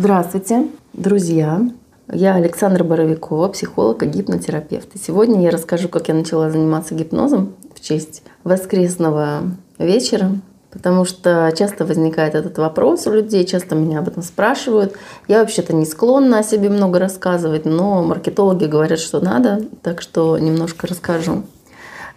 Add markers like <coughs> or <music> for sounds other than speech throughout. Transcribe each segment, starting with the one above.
Здравствуйте, друзья. Я Александра Боровикова, психолог и гипнотерапевт. И сегодня я расскажу, как я начала заниматься гипнозом в честь воскресного вечера, потому что часто возникает этот вопрос у людей, часто меня об этом спрашивают. Я вообще-то не склонна о себе много рассказывать, но маркетологи говорят, что надо, так что немножко расскажу.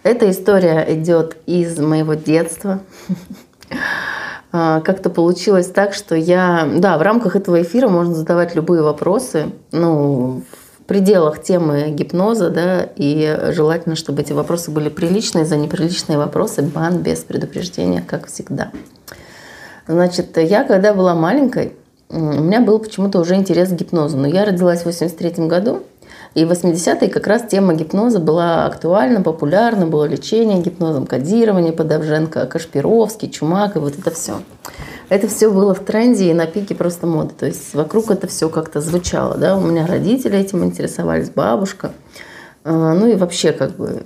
Эта история идет из моего детства. <laughs> А, как-то получилось так, что я, да, в рамках этого эфира можно задавать любые вопросы, ну, в пределах темы гипноза, да, и желательно, чтобы эти вопросы были приличные, за неприличные вопросы бан без предупреждения, как всегда. Значит, я когда была маленькой, у меня был почему-то уже интерес к гипнозу, но я родилась в 83 году, и в 80-е как раз тема гипноза была актуальна, популярна, было лечение гипнозом, кодирование Подовженко, Кашпировский, Чумак и вот это все. Это все было в тренде и на пике просто моды. То есть вокруг это все как-то звучало. Да? У меня родители этим интересовались, бабушка. А, ну и вообще, как бы,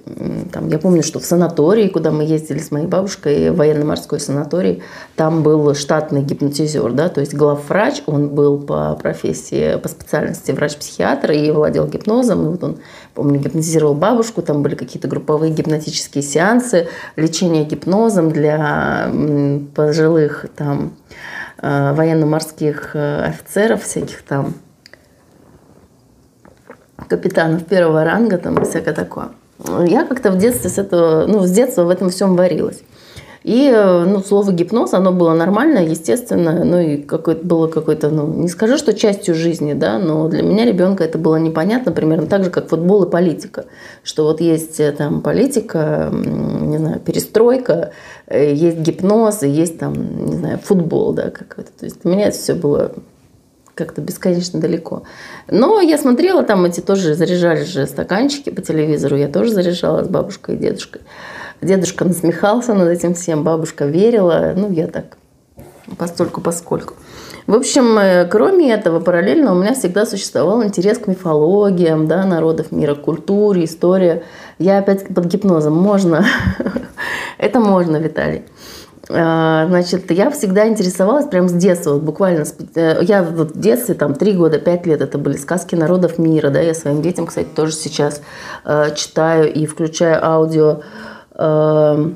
там, я помню, что в санатории, куда мы ездили с моей бабушкой, военно-морской санаторий, там был штатный гипнотизер, да, то есть главврач, он был по профессии, по специальности врач-психиатр и владел гипнозом, и вот он, помню, гипнотизировал бабушку, там были какие-то групповые гипнотические сеансы, лечение гипнозом для пожилых там а, военно-морских э, офицеров всяких там, капитанов первого ранга, там всякое такое. Я как-то в детстве с этого, ну, с детства в этом всем варилась. И, ну, слово гипноз, оно было нормальное, естественно, ну, и какое-то было какое-то, ну, не скажу, что частью жизни, да, но для меня ребенка это было непонятно, примерно так же, как футбол и политика. Что вот есть э, там политика, не знаю, перестройка, э, есть гипноз, и есть там, не знаю, футбол, да, какой-то. То есть для меня это все было как-то бесконечно далеко. Но я смотрела, там эти тоже заряжали же стаканчики по телевизору, я тоже заряжала с бабушкой и дедушкой. Дедушка насмехался над этим всем, бабушка верила, ну я так, постольку поскольку. В общем, э, кроме этого, параллельно у меня всегда существовал интерес к мифологиям да, народов мира, культуре, истории. Я опять под гипнозом. Можно. <laughs> Это можно, Виталий. А, значит, я всегда интересовалась прям с детства, вот буквально, э, я вот в детстве, там, три года, пять лет, это были сказки народов мира, да, я своим детям, кстати, тоже сейчас э, читаю и включаю аудио. Э,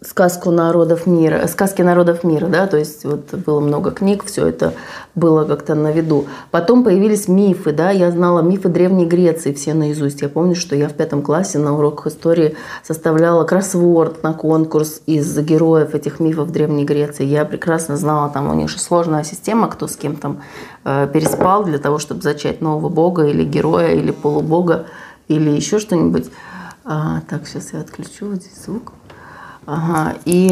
сказку народов мира, сказки народов мира, да, то есть вот было много книг, все это было как-то на виду. Потом появились мифы, да, я знала мифы Древней Греции все наизусть. Я помню, что я в пятом классе на уроках истории составляла кроссворд на конкурс из героев этих мифов Древней Греции. Я прекрасно знала, там у них же сложная система, кто с кем там э, переспал для того, чтобы зачать нового бога или героя, или полубога, или еще что-нибудь. А, так, сейчас я отключу вот здесь звук. Ага, и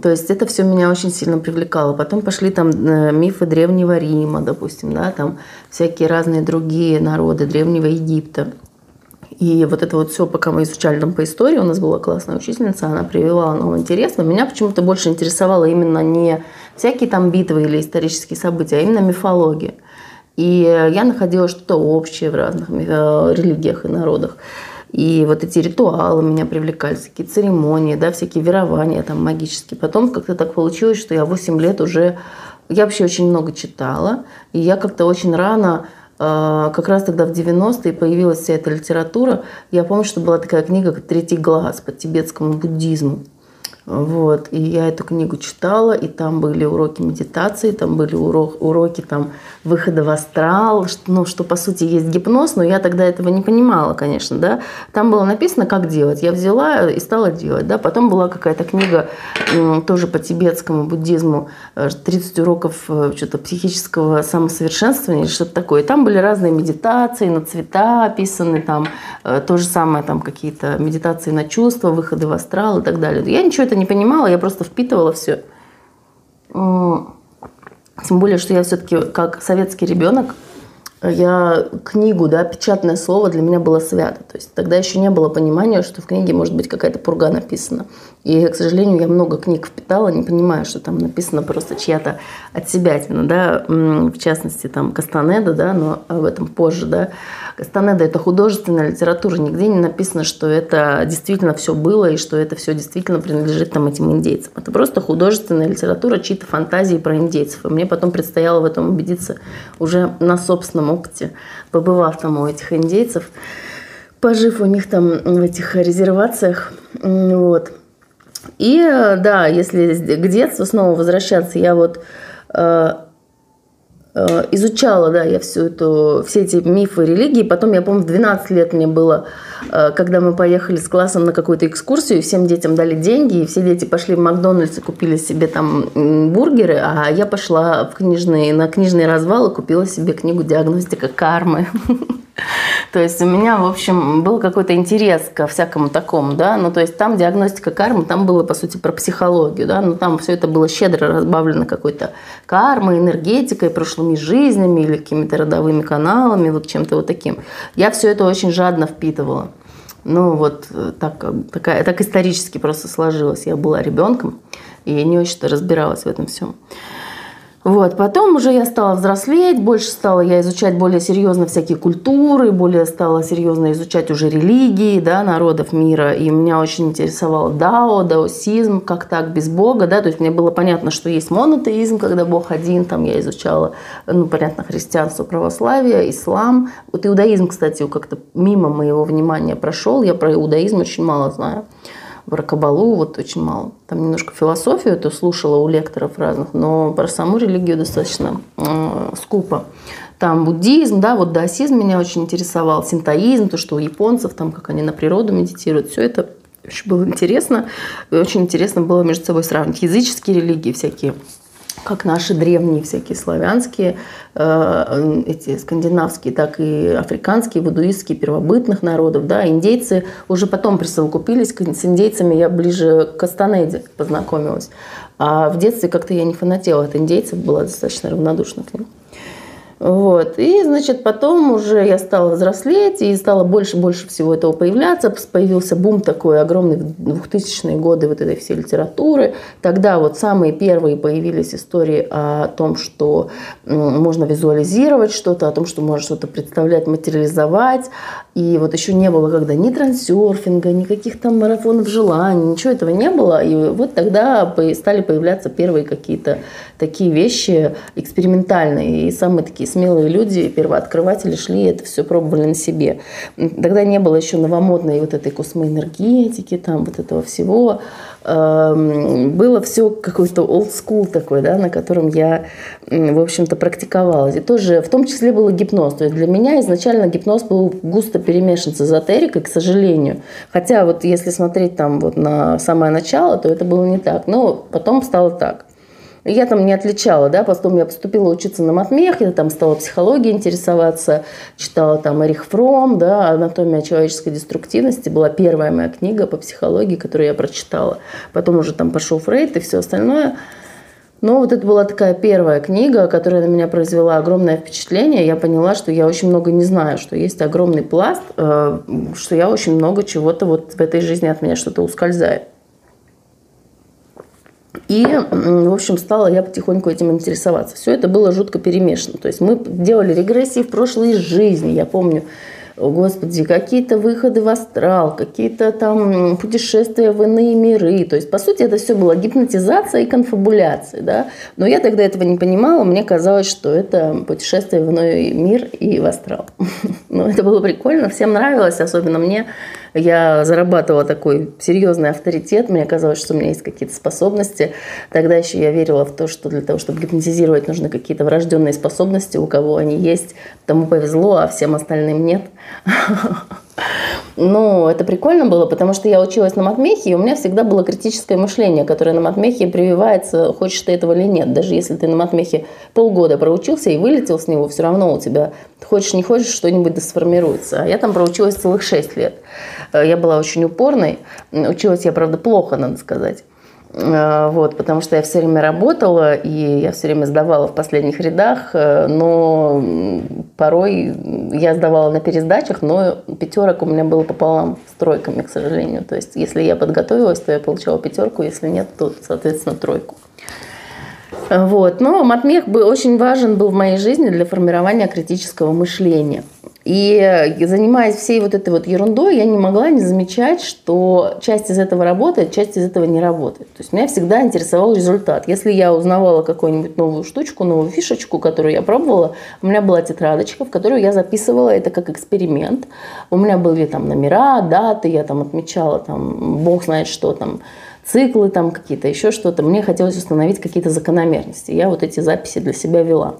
то есть это все меня очень сильно привлекало. Потом пошли там э, мифы Древнего Рима, допустим, да, там всякие разные другие народы Древнего Египта. И вот это вот все, пока мы изучали там по истории, у нас была классная учительница, она привела нам интерес, но меня почему-то больше интересовало именно не всякие там битвы или исторические события, а именно мифология. И я находила что-то общее в разных э, религиях и народах. И вот эти ритуалы меня привлекали, всякие церемонии, да, всякие верования там магические. Потом как-то так получилось, что я 8 лет уже... Я вообще очень много читала, и я как-то очень рано э, как раз тогда в 90-е появилась вся эта литература. Я помню, что была такая книга как «Третий глаз» по тибетскому буддизму. Вот. И я эту книгу читала, и там были уроки медитации, там были урок, уроки там, выхода в астрал, что, ну, что по сути есть гипноз, но я тогда этого не понимала, конечно. Да? Там было написано, как делать. Я взяла и стала делать. Да? Потом была какая-то книга тоже по тибетскому буддизму, 30 э, уроков э, что-то психического самосовершенствования что-то такое. Там были разные медитации на цвета описаны, там э, то же самое, там какие-то медитации на чувства, выходы в астрал и так далее. Я ничего это это не понимала, я просто впитывала все. Тем более, что я все-таки как советский ребенок, я книгу, да, печатное слово для меня было свято. То есть тогда еще не было понимания, что в книге может быть какая-то пурга написана. И, к сожалению, я много книг впитала, не понимаю, что там написано просто чья-то от себя, да, в частности, там Кастанеда, да, но об этом позже, да. Кастанеда – это художественная литература, нигде не написано, что это действительно все было и что это все действительно принадлежит там этим индейцам. Это просто художественная литература, чьи-то фантазии про индейцев. И мне потом предстояло в этом убедиться уже на собственном опыте, побывав там у этих индейцев, пожив у них там в этих резервациях, вот – и да, если к детству снова возвращаться, я вот э, э, изучала, да, я всю эту, все эти мифы религии. Потом, я помню, в 12 лет мне было, э, когда мы поехали с классом на какую-то экскурсию, всем детям дали деньги, и все дети пошли в Макдональдс и купили себе там бургеры, а я пошла в книжный, на книжный развал и купила себе книгу «Диагностика кармы». <laughs> То есть у меня, в общем, был какой-то интерес ко всякому такому, да, ну то есть там диагностика кармы, там было, по сути, про психологию, да, но там все это было щедро разбавлено какой-то кармой, энергетикой, прошлыми жизнями или какими-то родовыми каналами, вот чем-то вот таким. Я все это очень жадно впитывала. Ну вот э, так, такая, так исторически просто сложилось. Я была ребенком и не очень-то разбиралась в этом всем. Вот. Потом уже я стала взрослеть, больше стала я изучать более серьезно всякие культуры, более стала серьезно изучать уже религии да, народов мира. И меня очень интересовал дао, даосизм, как так, без Бога. Да? То есть мне было понятно, что есть монотеизм, когда Бог один. Там я изучала, ну, понятно, христианство, православие, ислам. Вот иудаизм, кстати, как-то мимо моего внимания прошел. Я про иудаизм очень мало знаю про кабалу вот очень мало. Там немножко философию то слушала у лекторов разных, но про саму религию достаточно э, скупо. Там буддизм, да, вот даосизм меня очень интересовал, синтоизм, то, что у японцев, там, как они на природу медитируют, все это очень было интересно. И очень интересно было между собой сравнивать языческие религии всякие как наши древние всякие славянские, э, эти скандинавские, так и африканские, вудуистские, первобытных народов. Да. Индейцы уже потом присовокупились, с индейцами я ближе к Астанеде познакомилась. А в детстве как-то я не фанатела от индейцев, была достаточно равнодушна к ним. Вот. И, значит, потом уже я стала взрослеть, и стало больше-больше всего этого появляться. Появился бум такой огромный в 2000-е годы вот этой всей литературы. Тогда вот самые первые появились истории о том, что можно визуализировать что-то, о том, что можно что-то представлять, материализовать. И вот еще не было когда ни трансерфинга, никаких там марафонов желаний, ничего этого не было. И вот тогда стали появляться первые какие-то такие вещи экспериментальные. И самые такие смелые люди, первооткрыватели шли и это все пробовали на себе. Тогда не было еще новомодной вот этой космоэнергетики, там вот этого всего. Эм, было все какой-то old school такой, да, на котором я, в общем-то, практиковалась. И тоже в том числе был гипноз. То есть для меня изначально гипноз был густо перемешан с эзотерикой, к сожалению. Хотя вот если смотреть там вот на самое начало, то это было не так. Но потом стало так. Я там не отличала, да, потом я поступила учиться на матмех, я там стала психологией интересоваться, читала там Эрих Фром, да, «Анатомия человеческой деструктивности» была первая моя книга по психологии, которую я прочитала. Потом уже там пошел Фрейд и все остальное. Но вот это была такая первая книга, которая на меня произвела огромное впечатление. Я поняла, что я очень много не знаю, что есть огромный пласт, э, что я очень много чего-то вот в этой жизни от меня что-то ускользает. И, в общем, стала я потихоньку этим интересоваться. Все это было жутко перемешано. То есть мы делали регрессии в прошлой жизни. Я помню, Господи, какие-то выходы в астрал, какие-то там путешествия в иные миры. То есть, по сути, это все было гипнотизация и конфабуляция. Да? Но я тогда этого не понимала. Мне казалось, что это путешествие в иной мир и в астрал. <laughs> Но это было прикольно, всем нравилось, особенно мне я зарабатывала такой серьезный авторитет, мне казалось, что у меня есть какие-то способности. Тогда еще я верила в то, что для того, чтобы гипнотизировать, нужны какие-то врожденные способности, у кого они есть, тому повезло, а всем остальным нет. <laughs> Ну, это прикольно было, потому что я училась на матмехе, и у меня всегда было критическое мышление, которое на матмехе прививается, хочешь ты этого или нет. Даже если ты на матмехе полгода проучился и вылетел с него, все равно у тебя, хочешь не хочешь, что-нибудь сформируется. А я там проучилась целых 6 лет. Э, я была очень упорной. Училась я, правда, плохо, надо сказать. Э, вот, потому что я все время работала, и я все время сдавала в последних рядах, э, но порой я сдавала на пересдачах, но пятерок у меня было пополам с тройками, к сожалению. То есть, если я подготовилась, то я получала пятерку, если нет, то, соответственно, тройку. Вот. Но матмех был, очень важен был в моей жизни для формирования критического мышления. И занимаясь всей вот этой вот ерундой, я не могла не замечать, что часть из этого работает, часть из этого не работает. То есть меня всегда интересовал результат. Если я узнавала какую-нибудь новую штучку, новую фишечку, которую я пробовала, у меня была тетрадочка, в которую я записывала это как эксперимент. У меня были там номера, даты, я там отмечала там, бог знает что там, циклы там какие-то, еще что-то. Мне хотелось установить какие-то закономерности. Я вот эти записи для себя вела.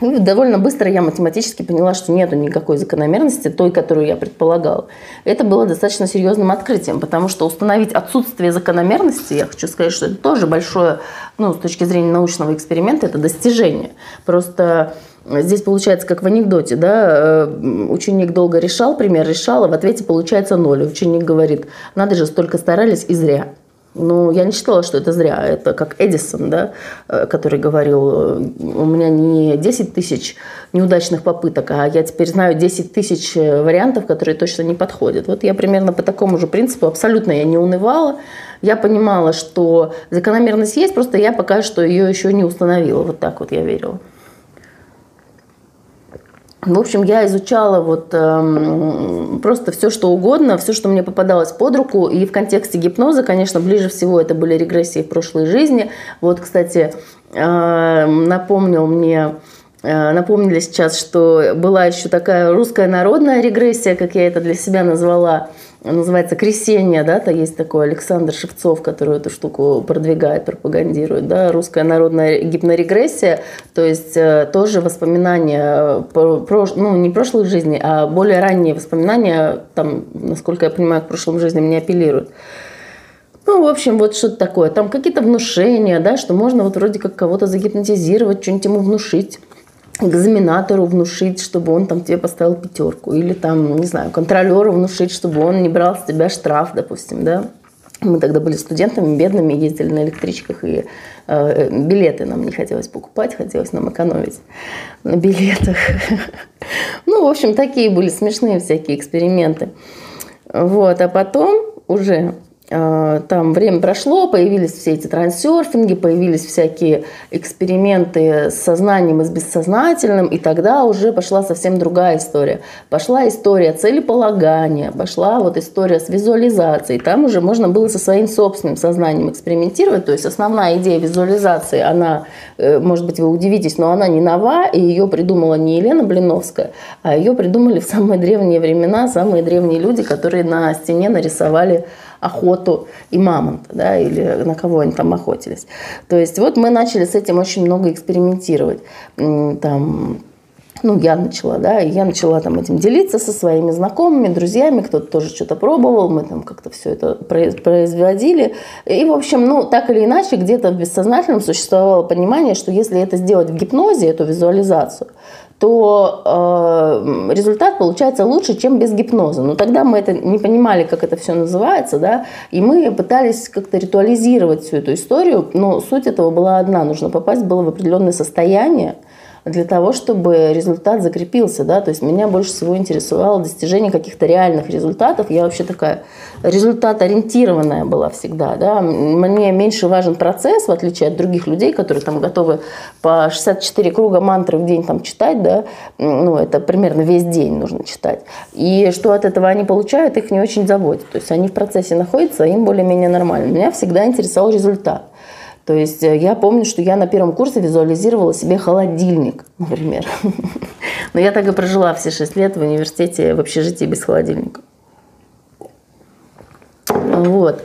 И довольно быстро я математически поняла, что нету никакой закономерности, той, которую я предполагала. Это было достаточно серьезным открытием, потому что установить отсутствие закономерности, я хочу сказать, что это тоже большое, ну, с точки зрения научного эксперимента, это достижение. Просто Здесь получается, как в анекдоте, да, э, ученик долго решал, пример решал, а в ответе получается ноль. Ученик говорит, надо же, столько старались и зря. Ну, я не считала, что это зря. Это как Эдисон, да, э, который говорил, у меня не 10 тысяч неудачных попыток, а я теперь знаю 10 тысяч э, вариантов, которые точно не подходят. Вот я примерно по такому же принципу абсолютно я не унывала. Я понимала, что закономерность есть, просто я пока что ее еще не установила. Вот так вот я верила. В общем, я изучала вот э, просто все, что угодно, все, что мне попадалось под руку. И в контексте гипноза, конечно, ближе всего это были регрессии в прошлой жизни. Вот, кстати, э, напомнил мне э, Напомнили сейчас, что была еще такая русская народная регрессия, как я это для себя назвала, называется «Кресение», да, то есть такой Александр Шевцов, который эту штуку продвигает, пропагандирует, да, русская народная гипнорегрессия, то есть э, тоже воспоминания, про, ну, не прошлой жизни, а более ранние воспоминания, там, насколько я понимаю, к прошлым жизням не апеллируют. Ну, в общем, вот что-то такое. Там какие-то внушения, да, что можно вот вроде как кого-то загипнотизировать, что-нибудь ему внушить экзаменатору внушить, чтобы он там тебе поставил пятерку, или там, не знаю, контролеру внушить, чтобы он не брал с тебя штраф, допустим, да. Мы тогда были студентами, бедными, ездили на электричках, и э, билеты нам не хотелось покупать, хотелось нам экономить на билетах. <laughs> Ну, в общем, такие были смешные всякие эксперименты. Вот, а потом уже там время прошло, появились все эти трансерфинги, появились всякие эксперименты с сознанием и с бессознательным, и тогда уже пошла совсем другая история. Пошла история целеполагания, пошла вот история с визуализацией. Там уже можно было со своим собственным сознанием экспериментировать. То есть основная идея визуализации, она, э, может быть, вы удивитесь, но она не нова, и ее придумала не Елена Блиновская, а ее придумали в самые древние времена самые древние люди, которые на стене нарисовали охоту и мамонта, да, или на кого они там охотились. То есть вот мы начали с этим очень много экспериментировать. Там, ну, я начала, да, и я начала там этим делиться со своими знакомыми, друзьями, кто-то тоже что-то пробовал, мы там как-то все это производили. И, в общем, ну, так или иначе, где-то в бессознательном существовало понимание, что если это сделать в гипнозе, эту визуализацию, то э, результат получается лучше, чем без гипноза. Но тогда мы это не понимали, как это все называется, да, и мы пытались как-то ритуализировать всю эту историю, но суть этого была одна, нужно попасть было в определенное состояние, для того, чтобы результат закрепился, да, то есть меня больше всего интересовало достижение каких-то реальных результатов. Я вообще такая результат-ориентированная была всегда, да. Мне меньше важен процесс, в отличие от других людей, которые там готовы по 64 круга мантры в день там читать, да, ну, это примерно весь день нужно читать. И что от этого они получают, их не очень заботит. То есть они в процессе находятся, им более-менее нормально. Меня всегда интересовал результат. То есть э, я помню, что я на первом курсе визуализировала себе холодильник, например. <laughs> Но я так и прожила все шесть лет в университете в общежитии без холодильника. Вот.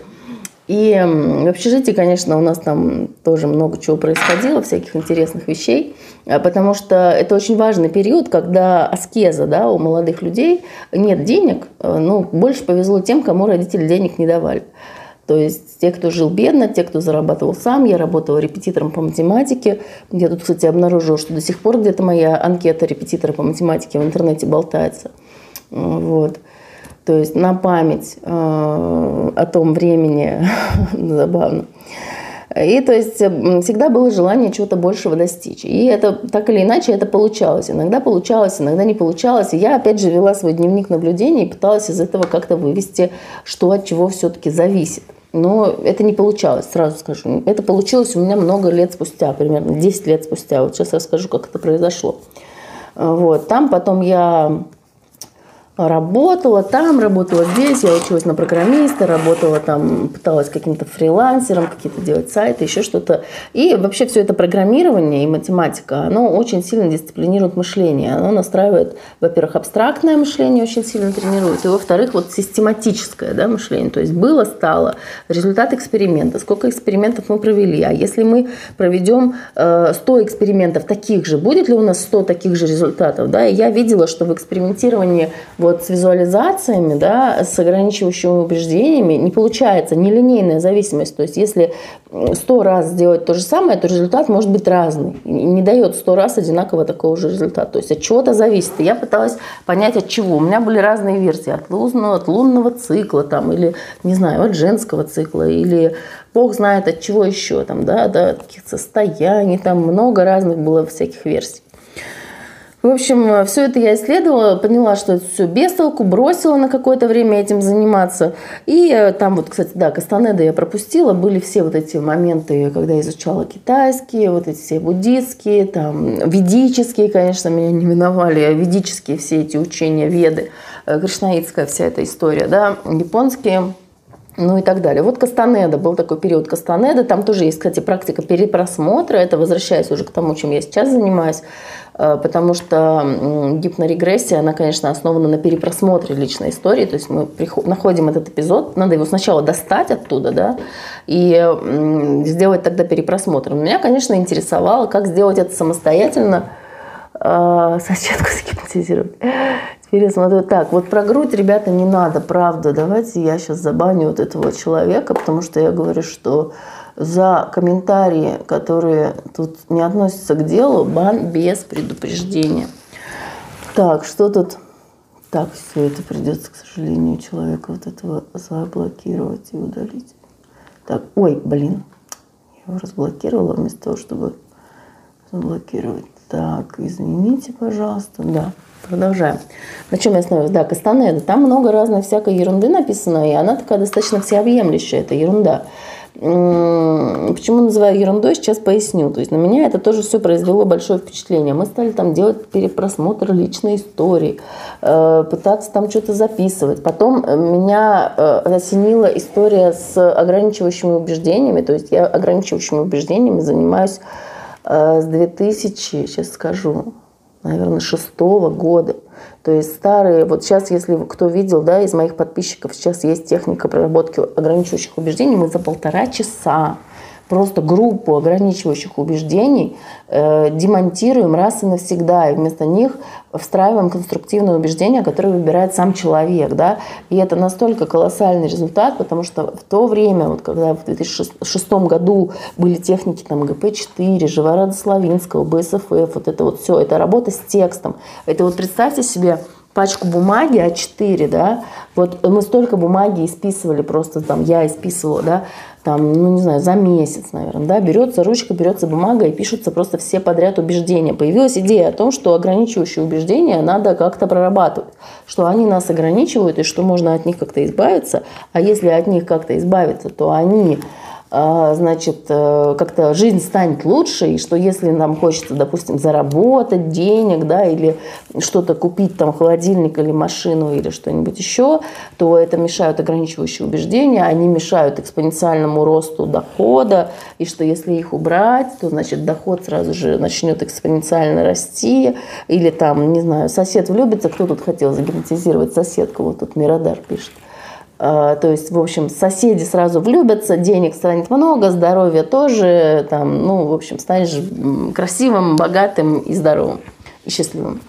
И в общежитии, конечно, у нас там тоже много чего происходило, всяких интересных вещей, а потому что это очень важный период, когда аскеза да, у молодых людей, нет денег, э, ну, больше повезло тем, кому родители денег не давали. То есть те, кто жил бедно, те, кто зарабатывал сам. Я работала репетитором по математике. Я тут, кстати, обнаружила, что до сих пор где-то моя анкета репетитора по математике в интернете болтается. Вот. То есть на память э, о том времени <laughs> забавно. И то есть всегда было желание чего-то большего достичь. И это так или иначе это получалось. Иногда получалось, иногда не получалось. И я опять же вела свой дневник наблюдений и пыталась из этого как-то вывести, что от чего все-таки зависит. Но это не получалось, сразу скажу. Это получилось у меня много лет спустя, примерно 10 лет спустя. Вот сейчас расскажу, как это произошло. Вот. Там потом я работала там, работала здесь, я училась на программиста, работала там, пыталась каким-то фрилансером какие-то делать сайты, еще что-то. И вообще все это программирование и математика, оно очень сильно дисциплинирует мышление. Оно настраивает, во-первых, абстрактное мышление очень сильно тренирует, и во-вторых, вот систематическое да, мышление. То есть было, стало, результат эксперимента, сколько экспериментов мы провели. А если мы проведем 100 э, экспериментов таких же, будет ли у нас 100 таких же результатов? Да? И я видела, что в экспериментировании вот с визуализациями, да, с ограничивающими убеждениями не получается нелинейная зависимость. То есть если сто раз сделать то же самое, то результат может быть разный. И не дает сто раз одинаково такого же результата. То есть от чего-то зависит. И я пыталась понять, от чего. У меня были разные версии. От лунного, от лунного цикла там, или, не знаю, от женского цикла, или Бог знает от чего еще, там, да, да, от каких-то состояний, там много разных было всяких версий. В общем, все это я исследовала, поняла, что это все без толку, бросила на какое-то время этим заниматься. И э, там вот, кстати, да, Кастанеда я пропустила, были все вот эти моменты, когда я изучала китайские, вот эти все буддистские, там, ведические, конечно, меня не миновали, а ведические все эти учения, веды, э, кришнаитская вся эта история, да, японские ну и так далее. Вот Кастанеда, был такой период Кастанеда, там тоже есть, кстати, практика перепросмотра, это возвращаясь уже к тому, чем я сейчас занимаюсь, э, потому что гипнорегрессия, она, конечно, основана на перепросмотре личной истории, то есть мы находим этот эпизод, надо его сначала достать оттуда, да, и сделать тогда перепросмотр. Меня, конечно, интересовало, как сделать это самостоятельно, э, соседку загипнотизировать. <laughs> Смотрю, так, вот про грудь, ребята, не надо, правда. Давайте я сейчас забаню вот этого человека, потому что я говорю, что за комментарии, которые тут не относятся к делу, бан без предупреждения. Так, что тут? Так, все это придется, к сожалению, человека вот этого заблокировать и удалить. Так, ой, блин, я его разблокировала вместо того, чтобы заблокировать. Так, извините, пожалуйста, да. Продолжаем. На чем я остановилась? Да, Кастанеда. Там много разной всякой ерунды написано, и она такая достаточно всеобъемлющая, это ерунда. Почему называю ерундой, сейчас поясню. То есть на меня это тоже все произвело большое впечатление. Мы стали там делать перепросмотр личной истории, э, пытаться там что-то записывать. Потом меня э, осенила история с ограничивающими убеждениями. То есть я ограничивающими убеждениями занимаюсь э, с 2000, сейчас скажу, наверное, шестого года. То есть старые, вот сейчас, если кто видел, да, из моих подписчиков, сейчас есть техника проработки ограничивающих убеждений, мы за полтора часа просто группу ограничивающих убеждений э, демонтируем раз и навсегда, и вместо них встраиваем конструктивные убеждения, которые выбирает сам человек. Да? И это настолько колоссальный результат, потому что в то время, вот когда в 2006 году были техники там, ГП-4, Живорада Славинского, БСФФ, вот это вот все, это работа с текстом. Это вот представьте себе, пачку бумаги А4, да, вот мы столько бумаги исписывали, просто там я исписывала, да, там, ну не знаю, за месяц, наверное, да, берется ручка, берется бумага и пишутся просто все подряд убеждения. Появилась идея о том, что ограничивающие убеждения надо как-то прорабатывать, что они нас ограничивают и что можно от них как-то избавиться, а если от них как-то избавиться, то они значит, э, как-то жизнь станет лучше, и что если нам хочется, допустим, заработать денег, да, или что-то купить, там, холодильник или машину или что-нибудь еще, то это мешают ограничивающие убеждения, они мешают экспоненциальному росту дохода, и что если их убрать, то, значит, доход сразу же начнет экспоненциально расти, или там, не знаю, сосед влюбится, кто тут хотел загипнотизировать соседку, вот тут Мирадар пишет. А, то есть, в общем, соседи сразу влюбятся, денег станет много, здоровья тоже, там, ну, в общем, станешь красивым, богатым и здоровым, и счастливым.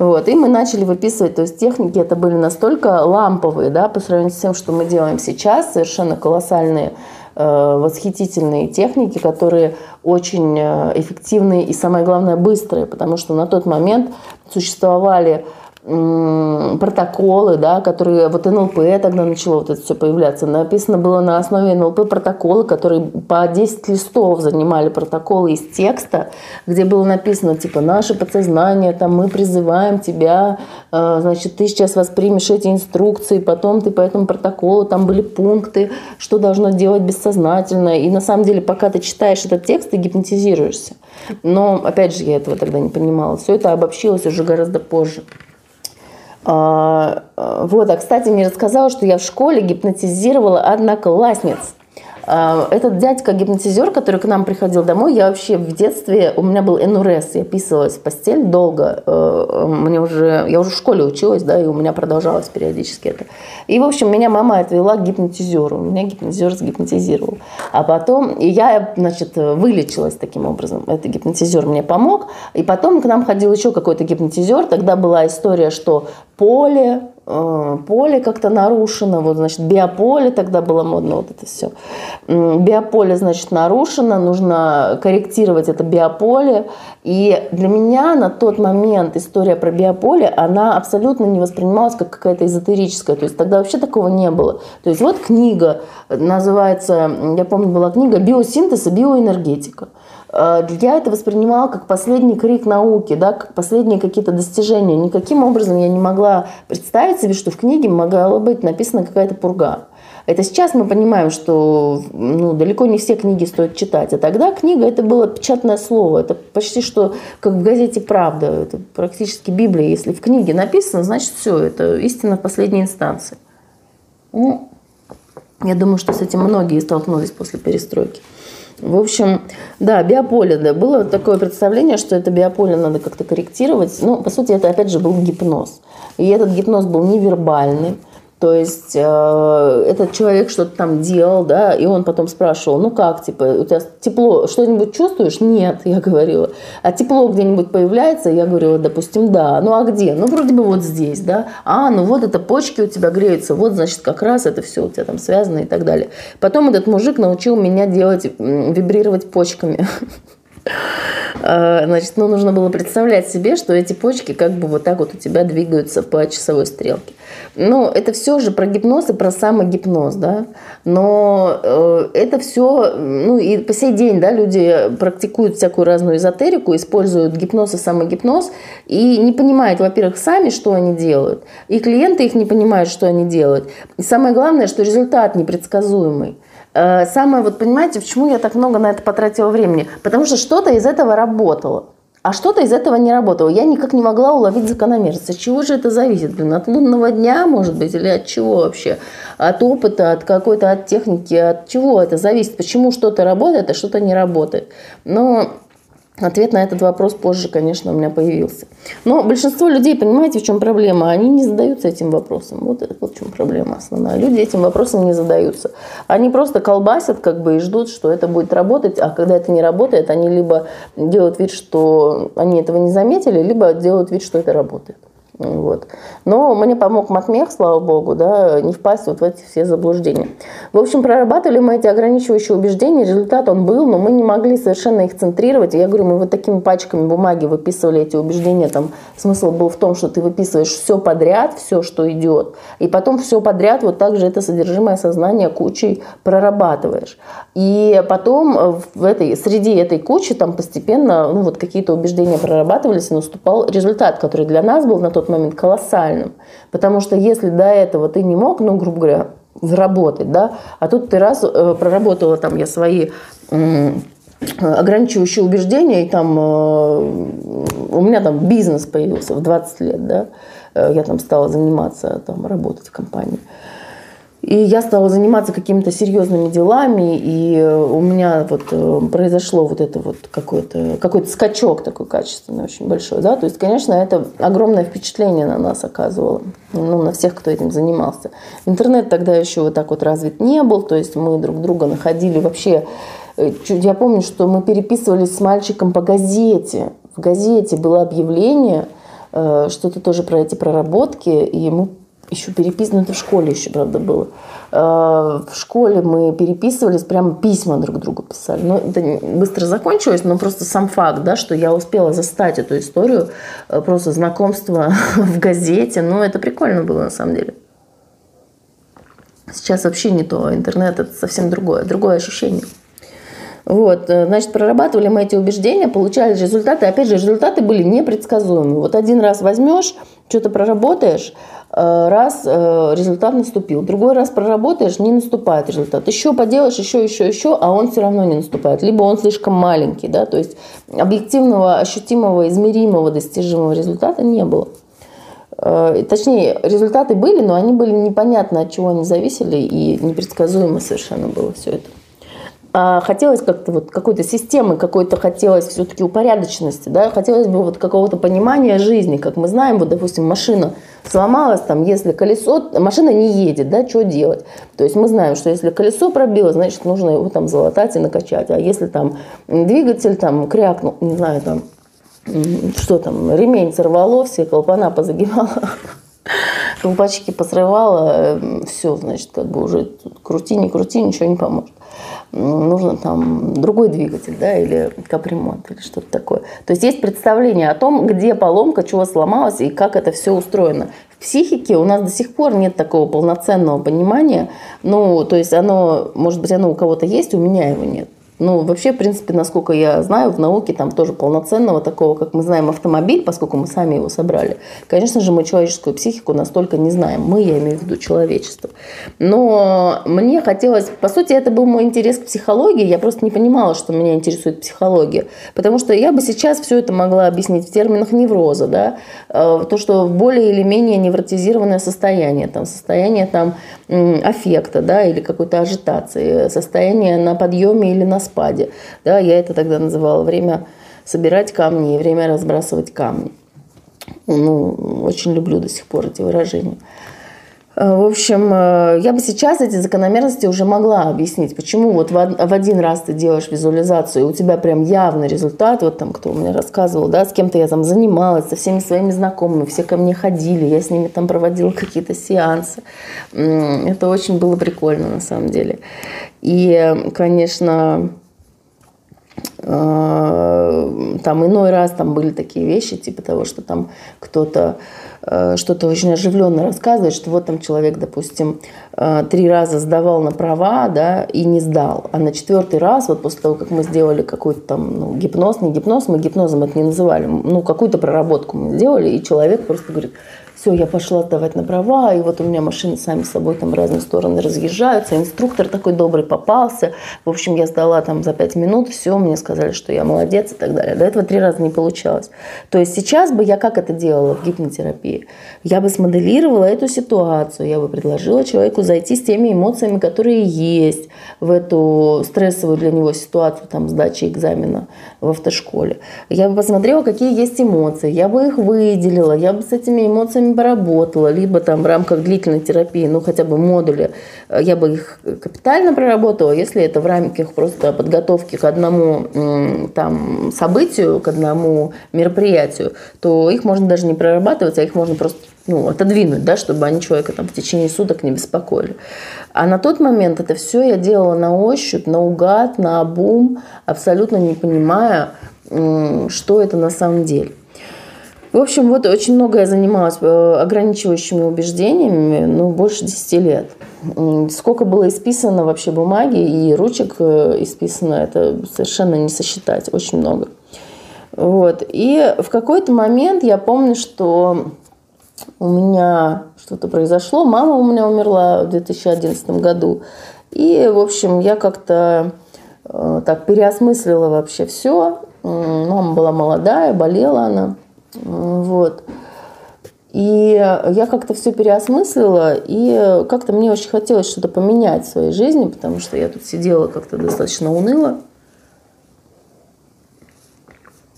Вот. И мы начали выписывать, то есть техники это были настолько ламповые, да, по сравнению с тем, что мы делаем сейчас, совершенно колоссальные, э, восхитительные техники, которые очень э, эффективные и, самое главное, быстрые, потому что на тот момент существовали протоколы, да, которые вот НЛП тогда начало вот это все появляться. Написано было на основе НЛП протоколы, которые по 10 листов занимали протоколы из текста, где было написано, типа, наше подсознание, там, мы призываем тебя, э, значит, ты сейчас воспримешь эти инструкции, потом ты по этому протоколу, там были пункты, что должно делать бессознательно. И на самом деле, пока ты читаешь этот текст, ты гипнотизируешься. Но, опять же, я этого тогда не понимала. Все это обобщилось уже гораздо позже. А, а, вот, а кстати, мне рассказала, что я в школе гипнотизировала одноклассниц. А, этот дядька-гипнотизер, который к нам приходил домой, я вообще в детстве, у меня был НРС, я писалась в постель долго, э, мне уже, я уже в школе училась, да, и у меня продолжалось периодически это. И, в общем, меня мама отвела к гипнотизеру, меня гипнотизер сгипнотизировал. А потом и я, значит, вылечилась таким образом. Этот гипнотизер мне помог, и потом к нам ходил еще какой-то гипнотизер, тогда была история, что поле, поле как-то нарушено, вот, значит, биополе тогда было модно, вот это все. Биополе, значит, нарушено, нужно корректировать это биополе. И для меня на тот момент история про биополе, она абсолютно не воспринималась как какая-то эзотерическая. То есть тогда вообще такого не было. То есть вот книга, называется, я помню, была книга «Биосинтез и биоэнергетика». Э, я это воспринимала как последний крик науки, да, как последние какие-то достижения. Никаким образом я не могла представить себе, что в книге могла быть написана какая-то пурга. Это сейчас мы понимаем, что ну, далеко не все книги стоит читать. А тогда книга это было печатное слово. Это почти что как в газете «Правда». Это практически Библия. Если в книге написано, значит все. Это истина в последней инстанции. Ну, я думаю, что с этим многие столкнулись после перестройки. В общем, да, биополе, да, было такое представление, что это биополе надо как-то корректировать. Ну, по сути, это опять же был гипноз. И этот гипноз был невербальный. То есть э, этот человек что-то там делал, да, и он потом спрашивал, ну как, типа, у тебя тепло, что-нибудь чувствуешь? Нет, <laughs> я говорила. А тепло где-нибудь появляется? Я говорила, допустим, да. Ну а где? Ну вроде бы вот здесь, да. А, ну вот это почки у тебя греются, вот, значит, как раз это все у тебя там связано и так далее. Потом этот мужик научил меня делать, вибрировать почками. А, <laughs> значит, ну, нужно было представлять себе, что эти почки как бы вот так вот у тебя двигаются по часовой стрелке. Ну, это все же про гипноз и про самогипноз, да. Но э, это все, ну, и по сей день, да, люди практикуют всякую разную эзотерику, используют гипноз и самогипноз, и не понимают, во-первых, сами, что они делают, и клиенты их не понимают, что они делают. И самое главное, что результат непредсказуемый. Э, самое, вот понимаете, почему я так много на это потратила времени? Потому что что-то из этого работало. А что-то из этого не работало. Я никак не могла уловить закономерность. От чего же это зависит? Блин, от лунного дня, может быть, или от чего вообще? От опыта, от какой-то, от техники, от чего это зависит? Почему что-то работает, а что-то не работает? Но Ответ на этот вопрос позже, конечно, у меня появился. Но большинство людей, понимаете, в чем проблема? Они не задаются этим вопросом. Вот это вот в чем проблема основная. Люди этим вопросом не задаются. Они просто колбасят как бы и ждут, что это будет работать, а когда это не работает, они либо делают вид, что они этого не заметили, либо делают вид, что это работает. Вот. Но мне помог Матмех, слава богу, да, не впасть вот в эти все заблуждения. В общем, прорабатывали мы эти ограничивающие убеждения, результат он был, но мы не могли совершенно их центрировать. Я говорю, мы вот такими пачками бумаги выписывали эти убеждения, там смысл был в том, что ты выписываешь все подряд, все, что идет, и потом все подряд вот так же это содержимое сознания кучей прорабатываешь. И потом в этой, среди этой кучи там постепенно ну, вот какие-то убеждения прорабатывались, и наступал результат, который для нас был на тот момент колоссальным. Потому что если до этого ты не мог, ну, грубо говоря, заработать, да, а тут ты раз э, проработала там я свои э, ограничивающие убеждения, и там э, у меня там бизнес появился в 20 лет, да, э, я там стала заниматься, там, работать в компании. И я стала заниматься какими-то серьезными делами, и у меня вот э, произошло вот это вот какой-то какой скачок такой качественный, очень большой. Да? То есть, конечно, это огромное впечатление на нас оказывало, ну, на всех, кто этим занимался. Интернет тогда еще вот так вот развит не был, то есть мы друг друга находили вообще... Э, я помню, что мы переписывались с мальчиком по газете. В газете было объявление, э, что-то тоже про эти проработки, и мы еще переписано, это в школе еще, правда, было. В школе мы переписывались, прямо письма друг другу писали. Ну, это быстро закончилось, но просто сам факт, да, что я успела застать эту историю, просто знакомство <laughs> в газете, ну, это прикольно было на самом деле. Сейчас вообще не то, интернет это совсем другое, другое ощущение. Вот, э, значит, прорабатывали мы эти убеждения, получали результаты. Опять же, результаты были непредсказуемы. Вот один раз возьмешь, что-то проработаешь, э, раз э, результат наступил. Другой раз проработаешь, не наступает результат. Еще поделаешь, еще, еще, еще, а он все равно не наступает. Либо он слишком маленький, да, то есть объективного, ощутимого, измеримого, достижимого результата не было. Точнее, результаты были, но они были непонятно, от чего они зависели, и непредсказуемо совершенно было все это. А хотелось как-то вот какой-то системы, какой-то хотелось все-таки упорядоченности, да, хотелось бы вот какого-то понимания жизни, как мы знаем, вот, допустим, машина сломалась, там, если колесо, машина не едет, да, что делать? То есть мы знаем, что если колесо пробило, значит, нужно его там залатать и накачать, а если там двигатель там крякнул, не знаю, там, что там, ремень сорвало, все колпана позагибала, <laughs> колпачки посрывала, все, значит, как бы уже крути, не крути, ничего не поможет нужно там другой двигатель, да, или капремонт, или что-то такое. То есть есть представление о том, где поломка, чего сломалось и как это все устроено. В психике у нас до сих пор нет такого полноценного понимания. Ну, то есть оно, может быть, оно у кого-то есть, у меня его нет. Ну, вообще, в принципе, насколько я знаю, в науке там тоже полноценного такого, как мы знаем автомобиль, поскольку мы сами его собрали. Конечно же, мы человеческую психику настолько не знаем. Мы, я имею в виду человечество. Но мне хотелось... По сути, это был мой интерес к психологии. Я просто не понимала, что меня интересует психология. Потому что я бы сейчас все это могла объяснить в терминах невроза. Да? Э, то, что более или менее невротизированное состояние. Там, состояние там, аффекта да? или какой-то ажитации. Состояние на подъеме или на спаде спаде. Да, я это тогда называла время собирать камни и время разбрасывать камни. Ну, очень люблю до сих пор эти выражения. Э, в общем, э, я бы сейчас эти закономерности уже могла объяснить, почему вот в один раз ты делаешь визуализацию, и у тебя прям явный результат, вот там кто мне рассказывал, да, с кем-то я там занималась, со всеми своими знакомыми, все ко мне ходили, я с ними там проводила какие-то сеансы. Это очень было прикольно на самом деле. И, конечно, э, там иной раз там были такие вещи, типа того, что там кто-то Э, что-то очень оживленно рассказывает, что вот там человек, допустим, э, три раза сдавал на права, да, и не сдал. А на четвертый раз, вот после того, как мы сделали какой-то там ну, гипноз, не гипноз, мы гипнозом это не называли, ну, какую-то проработку мы сделали, и человек просто говорит, все, я пошла сдавать на права, и вот у меня машины сами собой там в разные стороны разъезжаются, инструктор такой добрый попался, в общем, я сдала там за пять минут, все, мне сказали, что я молодец и так далее. До этого три раза не получалось. То есть сейчас бы я как это делала в гипнотерапии? Я бы смоделировала эту ситуацию, я бы предложила человеку зайти с теми эмоциями, которые есть в эту стрессовую для него ситуацию, там, сдачи экзамена в автошколе. Я бы посмотрела, какие есть эмоции, я бы их выделила, я бы с этими эмоциями поработала, либо там в рамках длительной терапии, ну хотя бы модули, э, я бы их капитально проработала, если это в рамках просто подготовки к одному там событию, к одному мероприятию, то их можно даже не прорабатывать, а их можно просто ну, отодвинуть, да, чтобы они человека там в течение суток не беспокоили. А на тот момент это все я делала на ощупь, наугад, на обум, абсолютно не понимая, что это на самом деле. В общем, вот очень много я занималась э, ограничивающими убеждениями, ну, больше 10 лет. Сколько было исписано вообще бумаги и ручек э, исписано, это совершенно не сосчитать, очень много. Вот. И в какой-то момент я помню, что у меня что-то произошло. Мама у меня умерла в 2011 году. И, в общем, я как-то э, так переосмыслила вообще все. Мама была молодая, болела она. Вот. И я как-то все переосмыслила, и как-то мне очень хотелось что-то поменять в своей жизни, потому что я тут сидела как-то достаточно уныло.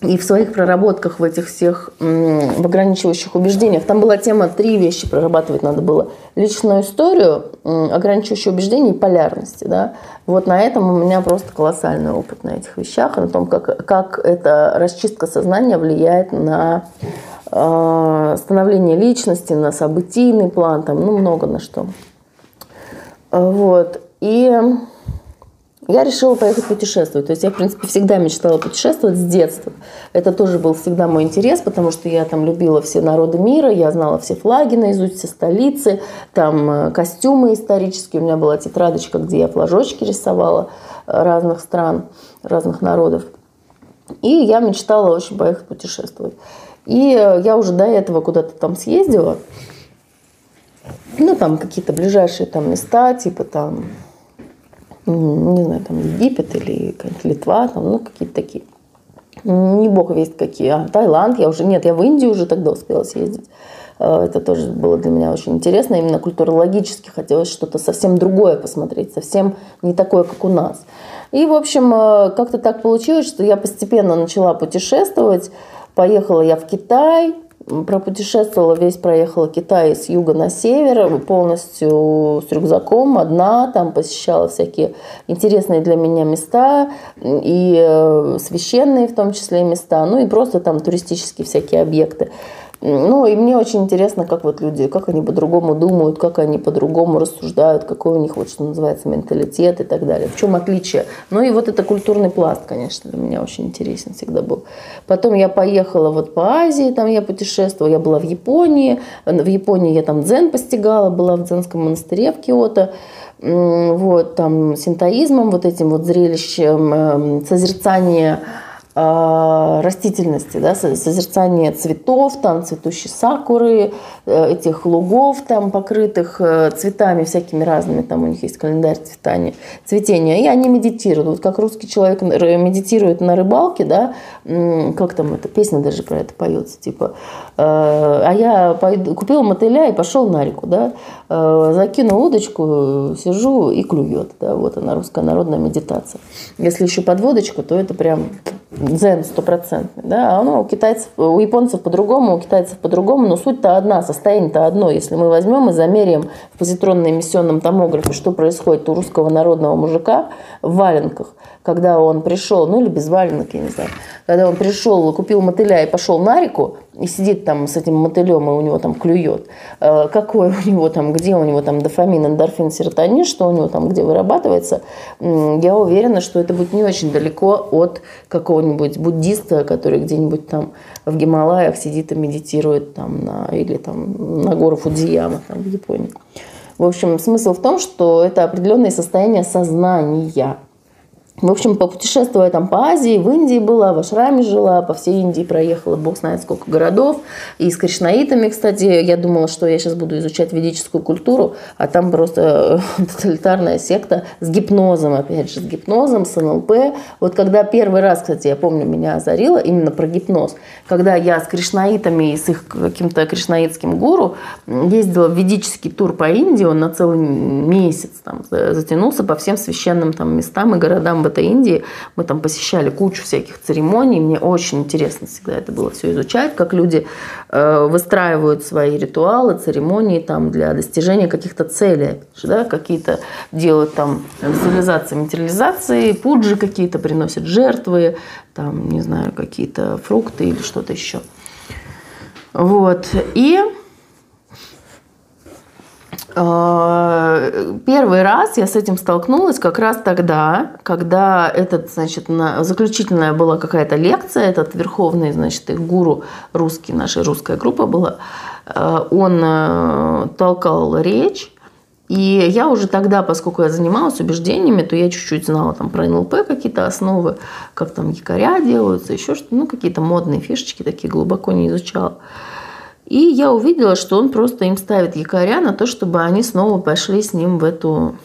И в своих проработках, в этих всех в ограничивающих убеждениях, там была тема, три вещи прорабатывать надо было. Личную историю, ограничивающие убеждения и полярности. Да? Вот на этом у меня просто колоссальный опыт на этих вещах, на том, как, как эта расчистка сознания влияет на э, становление личности, на событийный план, там, ну, много на что. Вот. И я решила поехать путешествовать. То есть я, в принципе, всегда мечтала путешествовать с детства. Это тоже был всегда мой интерес, потому что я там любила все народы мира, я знала все флаги наизусть, все столицы, там э, костюмы исторические. У меня была тетрадочка, где я флажочки рисовала э, разных стран, разных народов. И я мечтала очень поехать путешествовать. И э, я уже до этого куда-то там съездила. Ну, там какие-то ближайшие там места, типа там не знаю, там Египет или Литва, там, ну, какие-то такие. Не бог весть какие. А, Таиланд, я уже, нет, я в Индию уже тогда успела съездить. А, это тоже было для меня очень интересно. Именно культурологически хотелось что-то совсем другое посмотреть, совсем не такое, как у нас. И, в общем, а, как-то так получилось, что я постепенно начала путешествовать. Поехала я в Китай, пропутешествовала, весь проехала Китай с юга на север, полностью с рюкзаком, одна, там посещала всякие интересные для меня места, и э, священные в том числе места, ну и просто там туристические всякие объекты. Ну, и мне очень интересно, как вот люди, как они по-другому думают, как они по-другому рассуждают, какой у них, вот что называется, менталитет и так далее. В чем отличие? Ну, и вот это культурный пласт, конечно, для меня очень интересен всегда был. Потом я поехала вот по Азии, там я путешествовала, я была в Японии. В Японии я там дзен постигала, была в дзенском монастыре в Киото вот, там, синтоизмом, вот этим вот зрелищем, эм, созерцания а, растительности, да, созерцание цветов, там цветущие сакуры, э, этих лугов там покрытых э, цветами всякими разными, там у них есть календарь цветания, цветения, и они медитируют. Вот как русский человек медитирует на рыбалке, да, как там эта песня даже про это поется, типа, э, а я пойду, купил мотыля и пошел на реку, да, закинул удочку, сижу и клюет, да, вот она русская народная медитация. Если еще подводочку, то это прям дзен стопроцентный, да, а оно у китайцев, у японцев по-другому, у китайцев по-другому, но суть-то одна, состояние-то одно. Если мы возьмем и замеряем в позитронно-эмиссионном томографе, что происходит у русского народного мужика в валенках, когда он пришел, ну или без валенок, я не знаю, когда он пришел, купил мотыля и пошел на реку, и сидит там с этим мотылем, и у него там клюет, э, какой у него там, где у него там дофамин, эндорфин, серотонин, что у него там, где вырабатывается, я уверена, что это будет не очень далеко от какого-нибудь буддиста, который где-нибудь там в Гималаях сидит и медитирует там на, или там на гору Фудзияма там в Японии. В общем, смысл в том, что это определенное состояние сознания – в общем, попутешествуя там по Азии, в Индии была, в Ашраме жила, по всей Индии проехала, бог знает сколько городов. И с кришнаитами, кстати, я думала, что я сейчас буду изучать ведическую культуру, а там просто э, <laughs> тоталитарная секта с гипнозом, опять же, с гипнозом, с НЛП. Вот когда первый раз, кстати, я помню, меня озарило именно про гипноз, когда я с кришнаитами и с их каким-то кришнаитским гуру ездила в ведический тур по Индии, он на целый месяц там затянулся по всем священным там местам и городам в этой Индии. Мы там посещали кучу всяких церемоний. Мне очень интересно всегда это было все изучать, как люди э, выстраивают свои ритуалы, церемонии там для достижения каких-то целей. Да, какие-то делают там визуализации, материализации, пуджи какие-то приносят жертвы, там, не знаю, какие-то фрукты или что-то еще. Вот. И первый раз я с этим столкнулась как раз тогда, когда этот, значит, заключительная была какая-то лекция, этот верховный, значит, их гуру русский, наша русская группа была, э, он э, толкал речь, и я уже тогда, поскольку я занималась убеждениями, то я чуть-чуть знала там про НЛП какие-то основы, как там якоря делаются, еще что-то, ну, какие-то модные фишечки такие глубоко не изучала. И я увидела, что он просто им ставит якоря на то, чтобы они снова пошли с ним в эту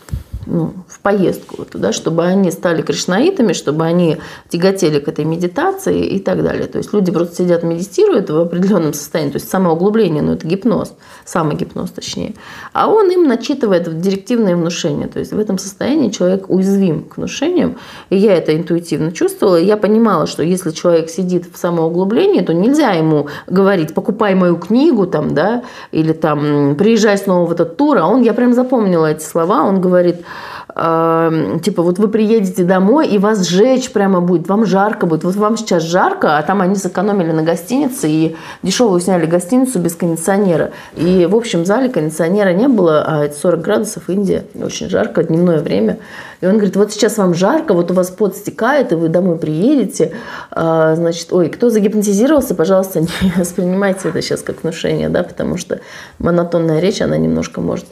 ну, поездку туда, чтобы они стали кришнаитами, чтобы они тяготели к этой медитации и так далее. То есть люди просто сидят, медитируют в определенном состоянии, то есть самоуглубление, ну это гипноз, самогипноз точнее. А он им начитывает директивное внушение. То есть в этом состоянии человек уязвим к внушениям. И я это интуитивно чувствовала. Я понимала, что если человек сидит в самоуглублении, то нельзя ему говорить, покупай мою книгу там, да, или там приезжай снова в этот тур. А он, я прям запомнила эти слова, он говорит, э, типа вот вы приедете домой и вас сжечь прямо будет, вам жарко будет. Вот вам сейчас жарко, а там они сэкономили на гостинице и дешевую сняли гостиницу без кондиционера. И в общем зале кондиционера не было, а это 40 градусов Индия, очень жарко, дневное время. И он говорит, вот сейчас вам жарко, вот у вас пот стекает, и вы домой приедете, а, значит, ой, кто загипнотизировался, пожалуйста, <laughs> не воспринимайте это сейчас как внушение, да, потому что монотонная речь, она немножко может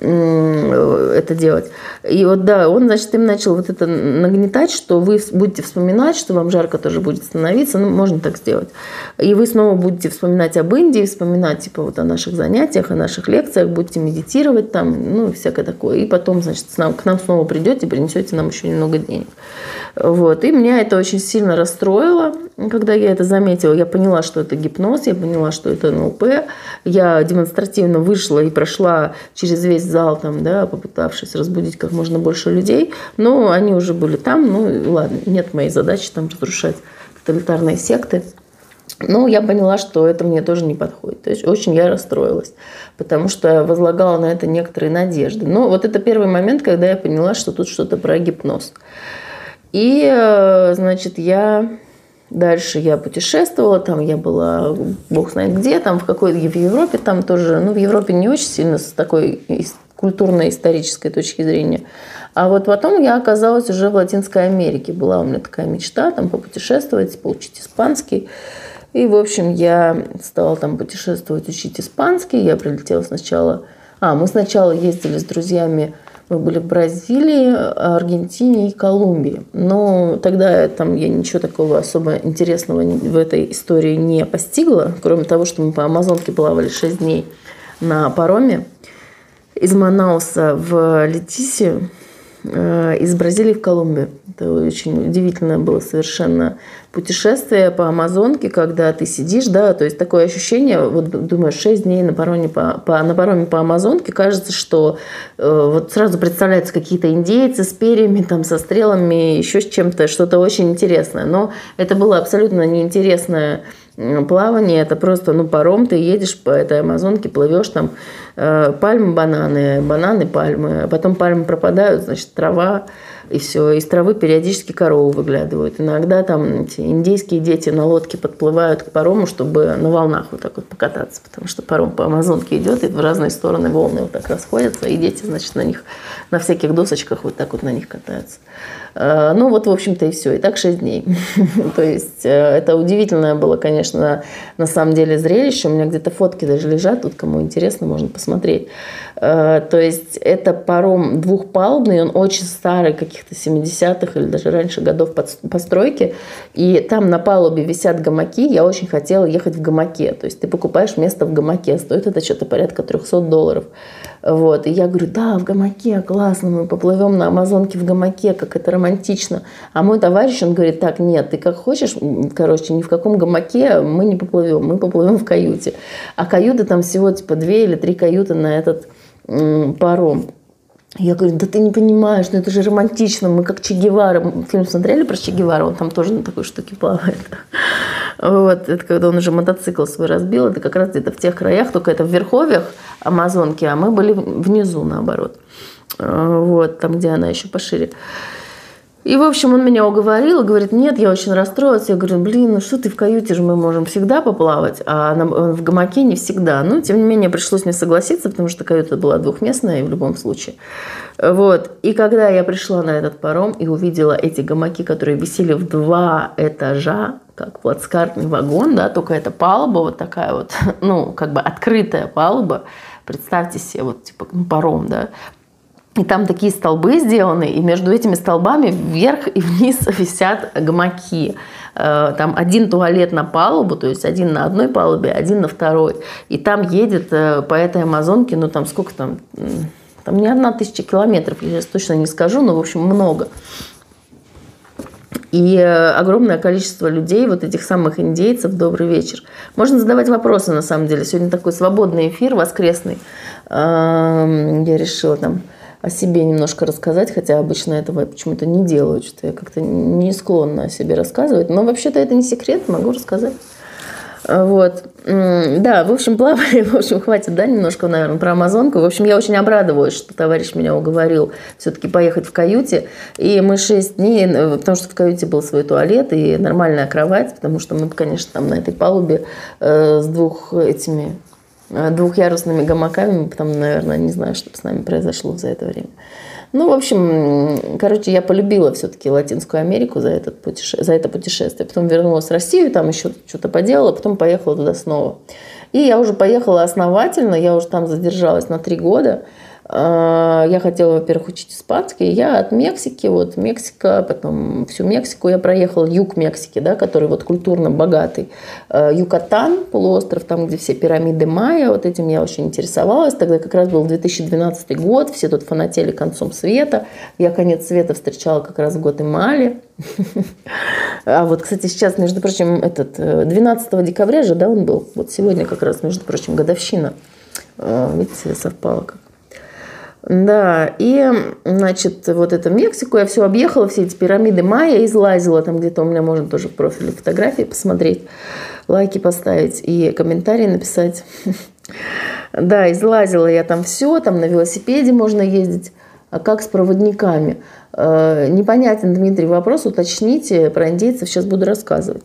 это делать. И вот да, он, значит, им начал вот это нагнетать, что вы будете вспоминать, что вам жарко тоже будет становиться, ну, можно так сделать. И вы снова будете вспоминать об Индии, вспоминать, типа, вот о наших занятиях, о наших лекциях, будете медитировать там, ну, всякое такое. И потом, значит, к нам снова придете, принесете нам еще немного денег. Вот. И меня это очень сильно расстроило, когда я это заметила. Я поняла, что это гипноз, я поняла, что это НЛП. Я демонстративно вышла и прошла через весь зал, там, да, попытавшись разбудить как можно больше людей. Но они уже были там. Ну, ладно, нет моей задачи там разрушать тоталитарные секты. Но я поняла, что это мне тоже не подходит. То есть очень я расстроилась, потому что возлагала на это некоторые надежды. Но вот это первый момент, когда я поняла, что тут что-то про гипноз. И, э, значит, я дальше я путешествовала, там я была, бог знает где, там в какой-то, в Европе там тоже, ну, в Европе не очень сильно с такой культурно-исторической точки зрения. А вот потом я оказалась уже в Латинской Америке. Была у меня такая мечта там попутешествовать, получить испанский. И, в общем, я стала там путешествовать, учить испанский. Я прилетела сначала... А, мы сначала ездили с друзьями мы были в Бразилии, Аргентине и Колумбии. Но тогда там я ничего такого особо интересного в этой истории не постигла, кроме того, что мы по Амазонке плавали 6 дней на пароме из Манауса в Летисию, из Бразилии в Колумбию. Это очень удивительное было совершенно путешествие по Амазонке, когда ты сидишь, да, то есть такое ощущение, вот думаешь, 6 дней на пароме по, по, на пароме по Амазонке, кажется, что э, вот сразу представляются какие-то индейцы с перьями, там, со стрелами, еще с чем-то, что-то очень интересное. Но это было абсолютно неинтересное плавание, это просто, ну, паром, ты едешь по этой Амазонке, плывешь там, э, пальмы, бананы, бананы, пальмы, а потом пальмы пропадают, значит, трава, и все. Из травы периодически коровы выглядывают. Иногда там эти индейские дети на лодке подплывают к парому, чтобы на волнах вот так вот покататься, потому что паром по Амазонке идет, и в разные стороны волны вот так расходятся, и дети, значит, на них, на всяких досочках вот так вот на них катаются. Э, ну вот, в общем-то, и все. И так 6 дней. <laughs> То есть э, это удивительное было, конечно, на самом деле зрелище. У меня где-то фотки даже лежат. Тут, кому интересно, можно посмотреть. Э, то есть это паром двухпалубный, он очень старый, каких-то 70-х или даже раньше годов постройки. И там на палубе висят гамаки. Я очень хотела ехать в гамаке. То есть ты покупаешь место в гамаке. Стоит это что-то порядка 300 долларов. Вот. И я говорю, да, в гамаке, классно, мы поплывем на Амазонке в гамаке, как это романтично. А мой товарищ, он говорит, так, нет, ты как хочешь, короче, ни в каком гамаке мы не поплывем, мы поплывем в каюте. А каюты там всего типа две или три каюты на этот паром. Я говорю, да ты не понимаешь, ну это же романтично, мы как Че Гевара. Фильм смотрели про Че Гевара, он там тоже на такой штуке плавает. <laughs> Вот, это когда он уже мотоцикл свой разбил, это как раз где-то в тех краях, только это в верховьях Амазонки, а мы были внизу наоборот. Вот, там, где она еще пошире. И, в общем, он меня уговорил и говорит, нет, я очень расстроилась. Я говорю, блин, ну что ты в каюте же мы можем всегда поплавать, а в гамаке не всегда. Ну, тем не менее, пришлось мне согласиться, потому что каюта была двухместная в любом случае. Вот. И когда я пришла на этот паром и увидела эти гамаки, которые висели в два этажа, как плацкартный вагон, да, только это палуба вот такая вот, <laughs> ну, как бы открытая палуба, представьте себе, вот типа ну, паром, да, и там такие столбы сделаны, и между этими столбами вверх и вниз <laughs> висят гамаки. Э, там один туалет на палубу, то есть один на одной палубе, один на второй. И там едет э, по этой Амазонке, ну там сколько там, там не одна тысяча километров, я сейчас точно не скажу, но в общем много. И э, огромное количество людей, вот этих самых индейцев, добрый вечер. Можно задавать вопросы, на самом деле. Сегодня такой свободный эфир, воскресный. Эм, я решила там о себе немножко рассказать, хотя обычно этого почему-то не делаю, что я как-то не склонна о себе рассказывать. Но вообще-то это не секрет, могу рассказать. Вот. Да, в общем, плавали, <laughs> в общем, хватит, да, немножко, наверное, про Амазонку. В общем, я очень обрадовалась, что товарищ меня уговорил все-таки поехать в каюте. И мы шесть дней, потому что в каюте был свой туалет и нормальная кровать, потому что мы, конечно, там на этой палубе э, с двух этими э, двухъярусными гамаками, потом, наверное, не знаю, что с нами произошло за это время. Ну, в общем, короче, я полюбила все-таки Латинскую Америку за, этот путеше... за это путешествие. Потом вернулась в Россию, там еще что-то поделала, потом поехала туда снова. И я уже поехала основательно, я уже там задержалась на три года. А, я хотела, во-первых, учить испанский. Я от Мексики, вот Мексика, потом всю Мексику я проехала, юг Мексики, да, который вот культурно богатый. А, Юкатан, полуостров, там, где все пирамиды Майя, вот этим я очень интересовалась. Тогда как раз был 2012 год, все тут фанатели концом света. Я конец света встречала как раз в Гватемале. <laughs> А вот, кстати, сейчас, между прочим, этот 12 э, декабря же, да, он был. Вот сегодня как раз, между прочим, годовщина. А, видите, совпало как. Да, и, значит, вот это Мексику я все объехала, все эти пирамиды майя, излазила, там где-то у меня можно тоже в профиле фотографии посмотреть, лайки поставить и комментарии написать. <laughs> Да, излазила я там все, там на велосипеде можно ездить. А как с проводниками? Э, непонятен, Дмитрий, вопрос, уточните про индейцев, сейчас буду рассказывать.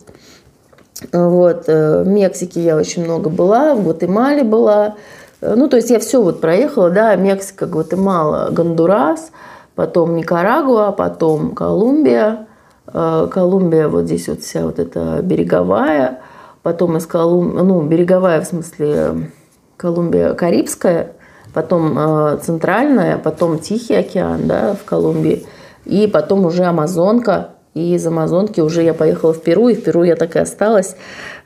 Вот, э, в Мексике я очень много была, в Гватемале была, ну, то есть я все вот проехала, да, Мексика, Гватемала, Гондурас, потом Никарагуа, потом Колумбия. Э, Колумбия, вот здесь вот вся вот эта береговая, потом из Колумбии, ну, береговая в смысле Колумбия Карибская, потом э, центральная, потом Тихий океан, да, в Колумбии, и потом уже Амазонка, и из Амазонки уже я поехала в Перу, и в Перу я так и осталась.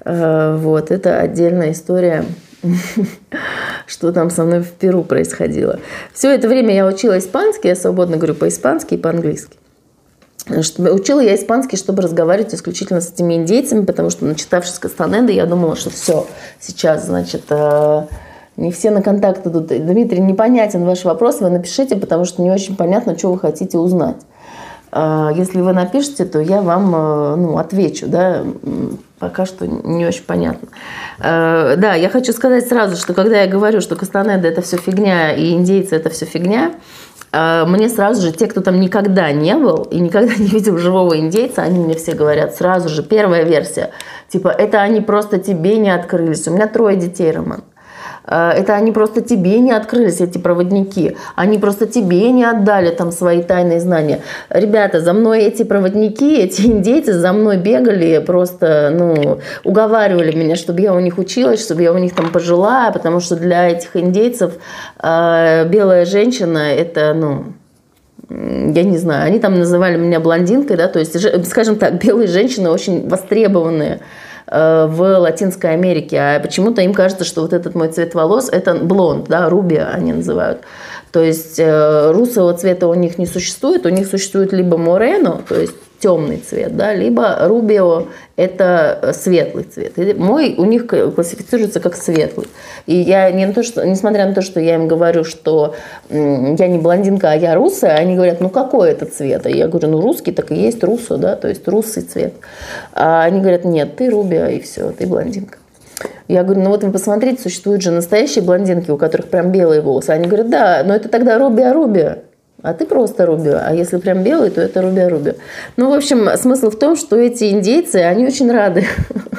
Вот, это отдельная история <laughs> что там со мной в Перу происходило. Все это время я учила испанский, я свободно говорю по-испански и по-английски. Учила я испанский, чтобы разговаривать исключительно с этими индейцами, потому что, начитавшись Кастанеды, я думала, что все, сейчас, значит, э, не все на контакт идут. Дмитрий, непонятен ваш вопрос, вы напишите, потому что не очень понятно, что вы хотите узнать. А, если вы напишите, то я вам э, ну, отвечу, да, пока что не очень понятно. Э, да, я хочу сказать сразу, что когда я говорю, что Кастанеда это все фигня и индейцы это все фигня, э, мне сразу же, те, кто там никогда не был и никогда <laughs> не видел живого индейца, они мне все говорят сразу же, первая версия, типа, это они просто тебе не открылись. У меня трое детей, Роман. Э, это они просто тебе не открылись, эти проводники. Они просто тебе не отдали там свои тайные знания. Ребята, за мной эти проводники, эти индейцы за мной бегали, просто, ну, уговаривали меня, чтобы я у них училась, чтобы я у них там пожила, потому что для этих индейцев э, белая женщина – это, ну, я не знаю, они там называли меня блондинкой, да, то есть, скажем так, белые женщины очень востребованные в Латинской Америке, а почему-то им кажется, что вот этот мой цвет волос – это блонд, да, рубия они называют. То есть э, русого цвета у них не существует, у них существует либо морено, то есть темный цвет, да, либо рубио – это светлый цвет. Мой у них классифицируется как светлый. И я, не на то, что, несмотря на то, что я им говорю, что я не блондинка, а я русая, они говорят, ну какой это цвет? И я говорю, ну русский так и есть русо, да, то есть русый цвет. А они говорят, нет, ты рубио, и все, ты блондинка. Я говорю, ну вот вы посмотрите, существуют же настоящие блондинки, у которых прям белые волосы. Они говорят, да, но это тогда рубио-рубио. А ты просто рубио. А если прям белый, то это рубио-рубио. Ну, в общем, смысл в том, что эти индейцы, они очень рады.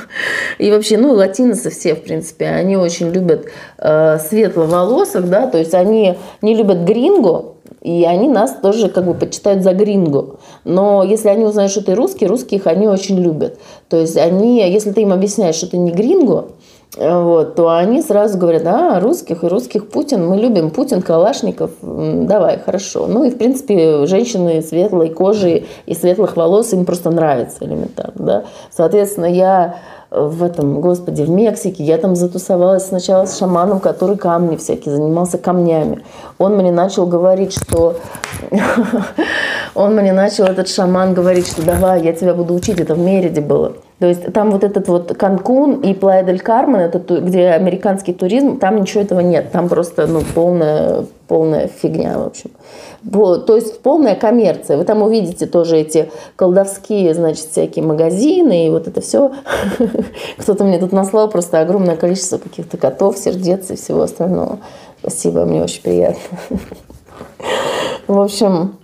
<laughs> И вообще, ну, латиносы все, в принципе, они очень любят э, светловолосых, да, то есть они не любят гринго, и они нас тоже как бы почитают за гринго. Но если они узнают, что ты русский, русских они очень любят. То есть они, если ты им объясняешь, что ты не гринго, вот, то они сразу говорят, а, русских и русских Путин, мы любим Путин, Калашников, давай, хорошо. Ну и, в принципе, женщины светлой кожи и светлых волос им просто нравится элементарно, да. Соответственно, я в этом, господи, в Мексике, я там затусовалась сначала с шаманом, который камни всякие, занимался камнями. Он мне начал говорить, что... <laughs> Он мне начал, этот шаман, говорить, что давай, я тебя буду учить, это в Мериде было. То есть там вот этот вот Канкун и Плая дель Кармен, это где американский туризм, там ничего этого нет. Там просто ну, полная, полная фигня, в общем. То есть полная коммерция. Вы там увидите тоже эти колдовские, значит, всякие магазины и вот это все. <laughs> Кто-то мне тут наслал просто огромное количество каких-то котов, сердец и всего остального. Спасибо, мне очень приятно. <laughs> В общем,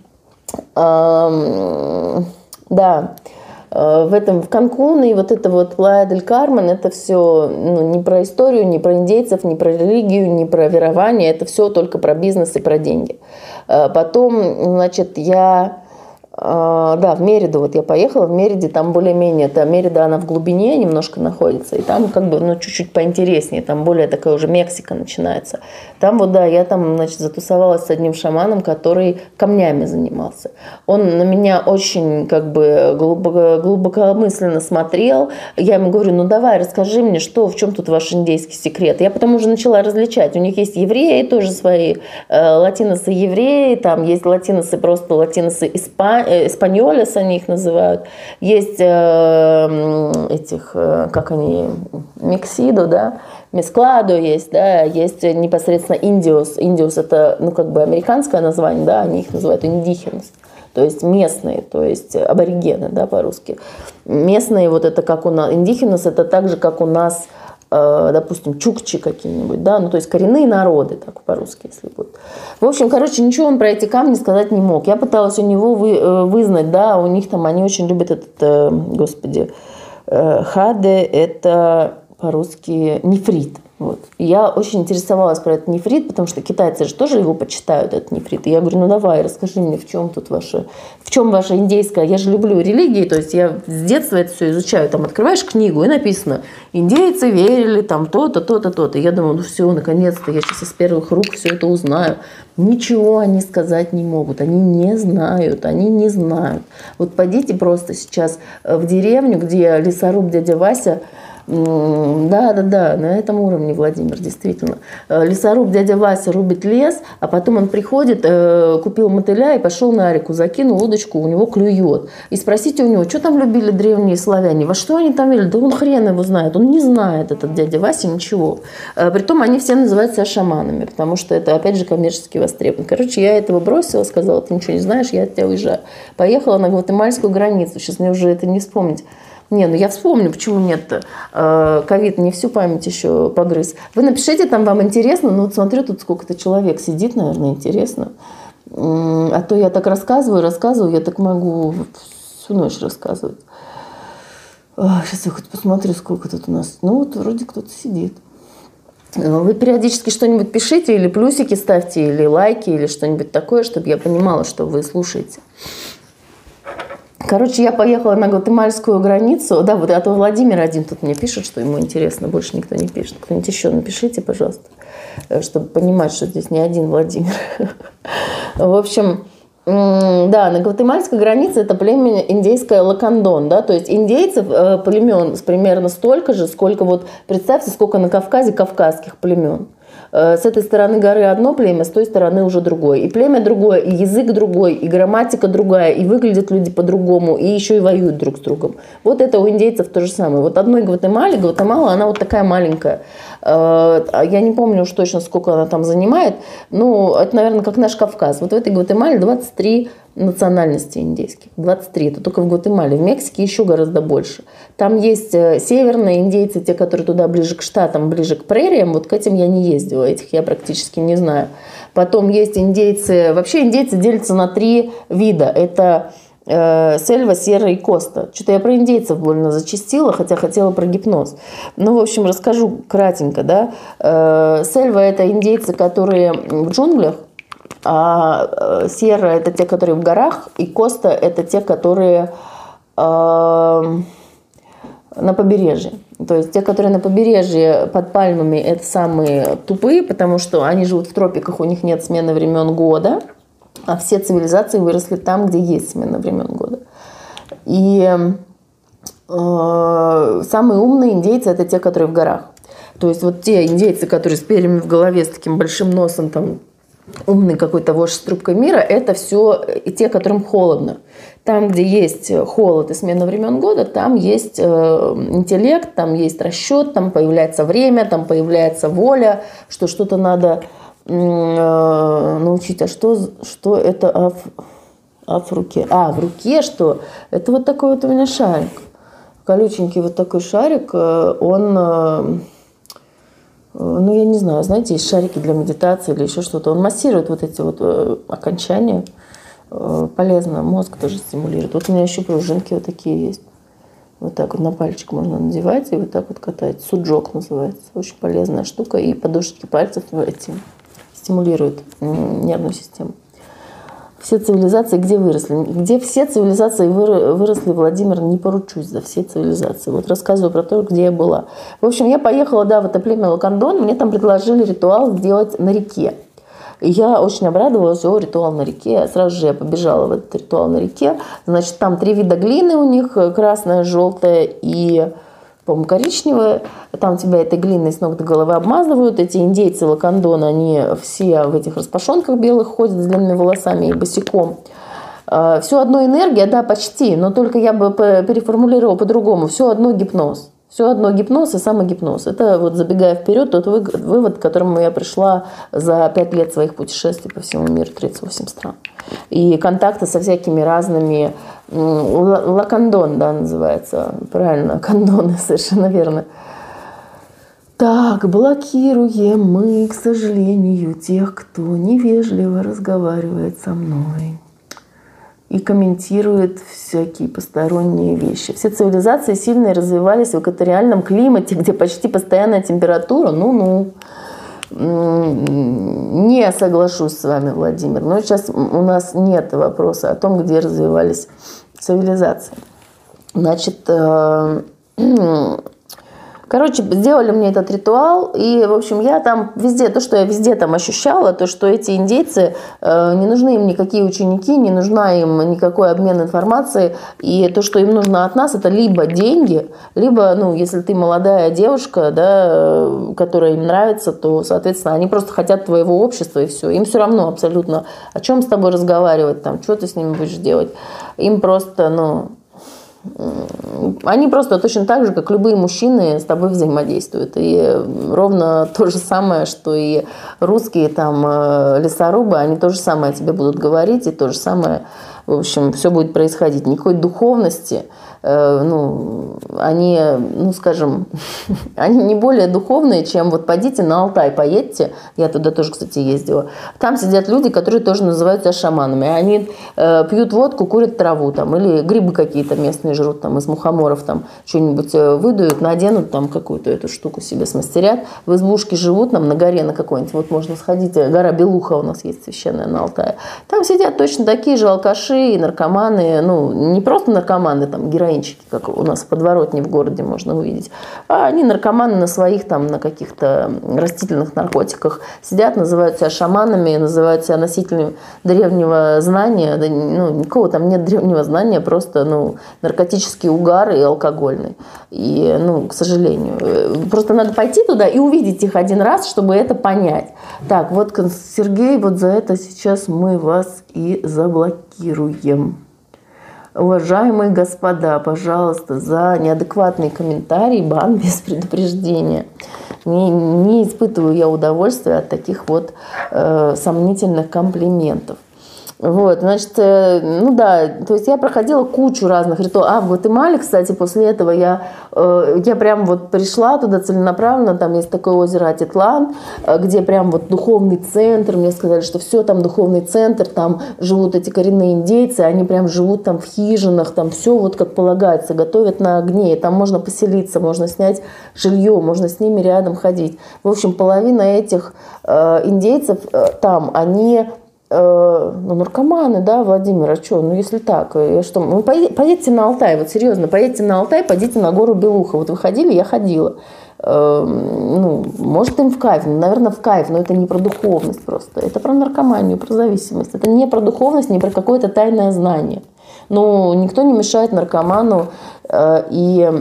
да, в этом в Канкун и вот это вот Плая дель Кармен, это все ну, не про историю, не про индейцев, не про религию, не про верование, это все только про бизнес и про деньги. Э, потом, значит, я да, в Мериду вот я поехала, в Мериде там более-менее, это Мерида, она в глубине немножко находится, и там как бы, ну, чуть-чуть поинтереснее, там более такая уже Мексика начинается. Там вот, да, я там, значит, затусовалась с одним шаманом, который камнями занимался. Он на меня очень, как бы, глубоко, глубокомысленно смотрел. Я ему говорю, ну, давай, расскажи мне, что, в чем тут ваш индейский секрет? Я потом уже начала различать. У них есть евреи тоже свои, э, латиносы евреи, там есть латиносы просто латиносы испанцы, эспаньолес они их называют. Есть э, этих, э, как они, миксидо, да, мескладо есть, да, есть непосредственно индиус. Индиус это, ну, как бы американское название, да, они их называют индихенс то есть местные, то есть аборигены, да, по-русски. Местные, вот это как у нас, индихенус, это так же, как у нас – Э, допустим, чукчи какие-нибудь, да, ну то есть коренные народы, так по-русски, если будет. В общем, короче, ничего он про эти камни сказать не мог. Я пыталась у него вы, э, вызнать, да, у них там, они очень любят этот, э, господи, хаде, это по-русски нефрит. Вот. я очень интересовалась про этот нефрит, потому что китайцы же тоже его почитают, этот нефрит. И я говорю, ну давай, расскажи мне, в чем тут ваша, в чем ваша индейская, я же люблю религии, то есть я с детства это все изучаю. Там открываешь книгу и написано, индейцы верили там то-то, то-то, то-то. И я думаю, ну все, наконец-то, я сейчас из первых рук все это узнаю. Ничего они сказать не могут, они не знают, они не знают. Вот пойдите просто сейчас в деревню, где лесоруб дядя Вася да, да, да, на этом уровне, Владимир, действительно. Э, лесоруб дядя Вася рубит лес, а потом он приходит, э, купил мотыля и пошел на реку, закинул удочку, у него клюет. И спросите у него, что там любили древние славяне, во что они там верили? Да он хрен его знает, он не знает, этот дядя Вася, ничего. Э, притом они все называют себя шаманами, потому что это, опять же, коммерчески востребовано. Короче, я этого бросила, сказала, ты ничего не знаешь, я от тебя уезжаю. Поехала на гватемальскую границу, сейчас мне уже это не вспомнить. Не, ну я вспомню, почему нет. Э, ковид не всю память еще погрыз. Вы напишите, там вам интересно. Ну вот смотрю, тут сколько-то человек сидит, наверное, интересно. А то я так рассказываю, рассказываю, я так могу всю ночь рассказывать. Сейчас я хоть посмотрю, сколько тут у нас. Ну вот вроде кто-то сидит. Вы периодически что-нибудь пишите, или плюсики ставьте, или лайки, или что-нибудь такое, чтобы я понимала, что вы слушаете. Короче, я поехала на гватемальскую границу. Да, вот а то Владимир один тут мне пишет, что ему интересно, больше никто не пишет. Кто-нибудь еще напишите, пожалуйста, э, чтобы понимать, что здесь не один Владимир. <laughs> В общем, да, на гватемальской границе это племя индейское Лакандон, да, то есть индейцев э, племен примерно столько же, сколько вот, представьте, сколько на Кавказе кавказских племен. Э, с этой стороны горы одно племя, с той стороны уже другое. И племя другое, и язык другой, и грамматика другая, и выглядят люди по-другому, и еще и воюют друг с другом. Вот это у индейцев то же самое. Вот одной Гватемале, Гватемала, она вот такая маленькая. Э, я не помню уж точно, сколько она там занимает. Ну, это, наверное, как наш Кавказ. Вот в этой Гватемале 23 национальности индейских. 23. Это только в Гватемале. В Мексике еще гораздо больше. Там есть э, северные индейцы, те, которые туда ближе к штатам, ближе к прериям. Вот к этим я не ездила. Этих я практически не знаю. Потом есть индейцы. Вообще индейцы делятся на три вида. Это Сельва, Сера и Коста. Что-то я про индейцев больно зачастила, хотя хотела про гипноз. Ну, в общем, расскажу кратенько. Да? Э, Сельва – это индейцы, которые в джунглях, а э, Сьерра – это те, которые в горах, и Коста – это те, которые э, на побережье. То есть те, которые на побережье под пальмами, это самые тупые, потому что они живут в тропиках, у них нет смены времен года, а все цивилизации выросли там, где есть смена времен года. И э, самые умные индейцы – это те, которые в горах. То есть вот те индейцы, которые с перьями в голове, с таким большим носом, там, умный какой-то вождь с трубкой мира, это все и те, которым холодно. Там, где есть холод и смена времен года, там есть э, интеллект, там есть расчет, там появляется время, там появляется воля, что что-то надо э, научить. А что, что это а в, а в руке? А, в руке что? Это вот такой вот у меня шарик. Колюченький вот такой шарик, э, он... Э, ну, я не знаю, знаете, есть шарики для медитации или еще что-то. Он массирует вот эти вот э, окончания. Э, полезно, мозг тоже стимулирует. Вот у меня еще пружинки вот такие есть. Вот так вот на пальчик можно надевать и вот так вот катать. Суджок называется. Очень полезная штука. И подушечки пальцев эти стимулируют нервную систему. Все цивилизации где выросли? Где все цивилизации выросли, Владимир, не поручусь за все цивилизации. Вот рассказываю про то, где я была. В общем, я поехала, да, в это племя Лакандон. Мне там предложили ритуал сделать на реке. Я очень обрадовалась, о, ритуал на реке. Сразу же я побежала в этот ритуал на реке. Значит, там три вида глины у них, красная, желтая и по-моему, коричневая. Там тебя этой глиной с ног до головы обмазывают. Эти индейцы лакандон, они все в этих распашонках белых ходят с длинными волосами и босиком. А, все одно энергия, да, почти, но только я бы переформулировала по-другому. Все одно гипноз. Все одно гипноз и самогипноз. Это вот забегая вперед, тот вывод, к которому я пришла за пять лет своих путешествий по всему миру, 38 стран. И контакты со всякими разными... Лакандон, да, называется. Правильно, <laughs> кондоны, совершенно верно. Так, блокируем мы, к сожалению, тех, кто невежливо разговаривает со мной и комментирует всякие посторонние вещи. Все цивилизации сильно развивались в экваториальном климате, где почти постоянная температура. Ну-ну. Не соглашусь с вами, Владимир. Но сейчас у нас нет вопроса о том, где развивались цивилизации. Значит, э, <clears throat> Короче, сделали мне этот ритуал, и, в общем, я там везде, то, что я везде там ощущала, то, что эти индейцы, э, не нужны им никакие ученики, не нужна им никакой обмен информацией, и то, что им нужно от нас, это либо деньги, либо, ну, если ты молодая девушка, да, э, которая им нравится, то, соответственно, они просто хотят твоего общества, и все. Им все равно абсолютно, о чем с тобой разговаривать, там, что ты с ними будешь делать. Им просто, ну, они просто точно так же, как любые мужчины, с тобой взаимодействуют. И ровно то же самое, что и русские там э, лесорубы, они то же самое тебе будут говорить, и то же самое, в общем, все будет происходить. Никакой духовности – ну, они, ну, скажем, <laughs> они не более духовные, чем вот пойдите на Алтай, поедьте, я туда тоже, кстати, ездила, там сидят люди, которые тоже называются шаманами, они э, пьют водку, курят траву там, или грибы какие-то местные жрут там из мухоморов там, что-нибудь э, выдуют, наденут там какую-то эту штуку себе смастерят, в избушке живут там на горе на какой-нибудь, вот можно сходить, э, гора Белуха у нас есть священная на Алтае, там сидят точно такие же алкаши и наркоманы, ну, не просто наркоманы, там, героин героинчики, как у нас в подворотне в городе можно увидеть. А они наркоманы на своих там, на каких-то растительных наркотиках сидят, называют себя шаманами, называют себя носителями древнего знания. Да, ну, никакого там нет древнего знания, просто ну, наркотический угар и алкогольный. И, ну, к сожалению. Просто надо пойти туда и увидеть их один раз, чтобы это понять. Так, вот, Сергей, вот за это сейчас мы вас и заблокируем. Уважаемые господа, пожалуйста, за неадекватный комментарий бан без предупреждения. Не, не испытываю я удовольствия от таких вот э, сомнительных комплиментов. Вот, значит, э, ну да, то есть я проходила кучу разных ритуалов. А в Гватемале, кстати, после этого я, э, я прям вот пришла туда целенаправленно, там есть такое озеро Атитлан, э, где прям вот духовный центр, мне сказали, что все там духовный центр, там живут эти коренные индейцы, они прям живут там в хижинах, там все вот как полагается, готовят на огне, и там можно поселиться, можно снять жилье, можно с ними рядом ходить. В общем, половина этих индейцев там, они ну, наркоманы, да, Владимир, а что, ну, если так, э, что, ну, поедете на Алтай, вот серьезно, поедете на Алтай, пойдите на гору Белуха, вот вы ходили, я ходила, э, ну, может, им в кайф, ну, наверное, в кайф, но это не про духовность просто, это про наркоманию, про зависимость, это не про духовность, не про какое-то тайное знание. Но никто не мешает наркоману э, и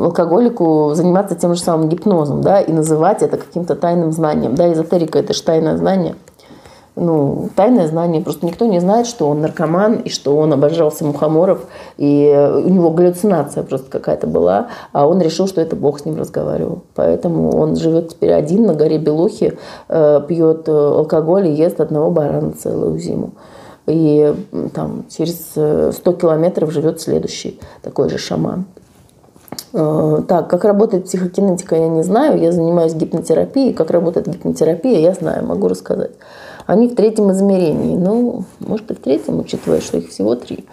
алкоголику заниматься тем же самым гипнозом, да, и называть это каким-то тайным знанием. Да, эзотерика – это же тайное знание ну, тайное знание. Просто никто не знает, что он наркоман, и что он обожался мухоморов, и у него галлюцинация просто какая-то была, а он решил, что это Бог с ним разговаривал. Поэтому он живет теперь один на горе Белухи, э, пьет э, алкоголь и ест одного барана целую зиму. И там через 100 э, километров живет следующий такой же шаман. Так, как работает психокинетика, я не знаю. Я занимаюсь гипнотерапией. Как работает гипнотерапия, я знаю, могу рассказать. Они в третьем измерении. Ну, может и в третьем, учитывая, что их всего три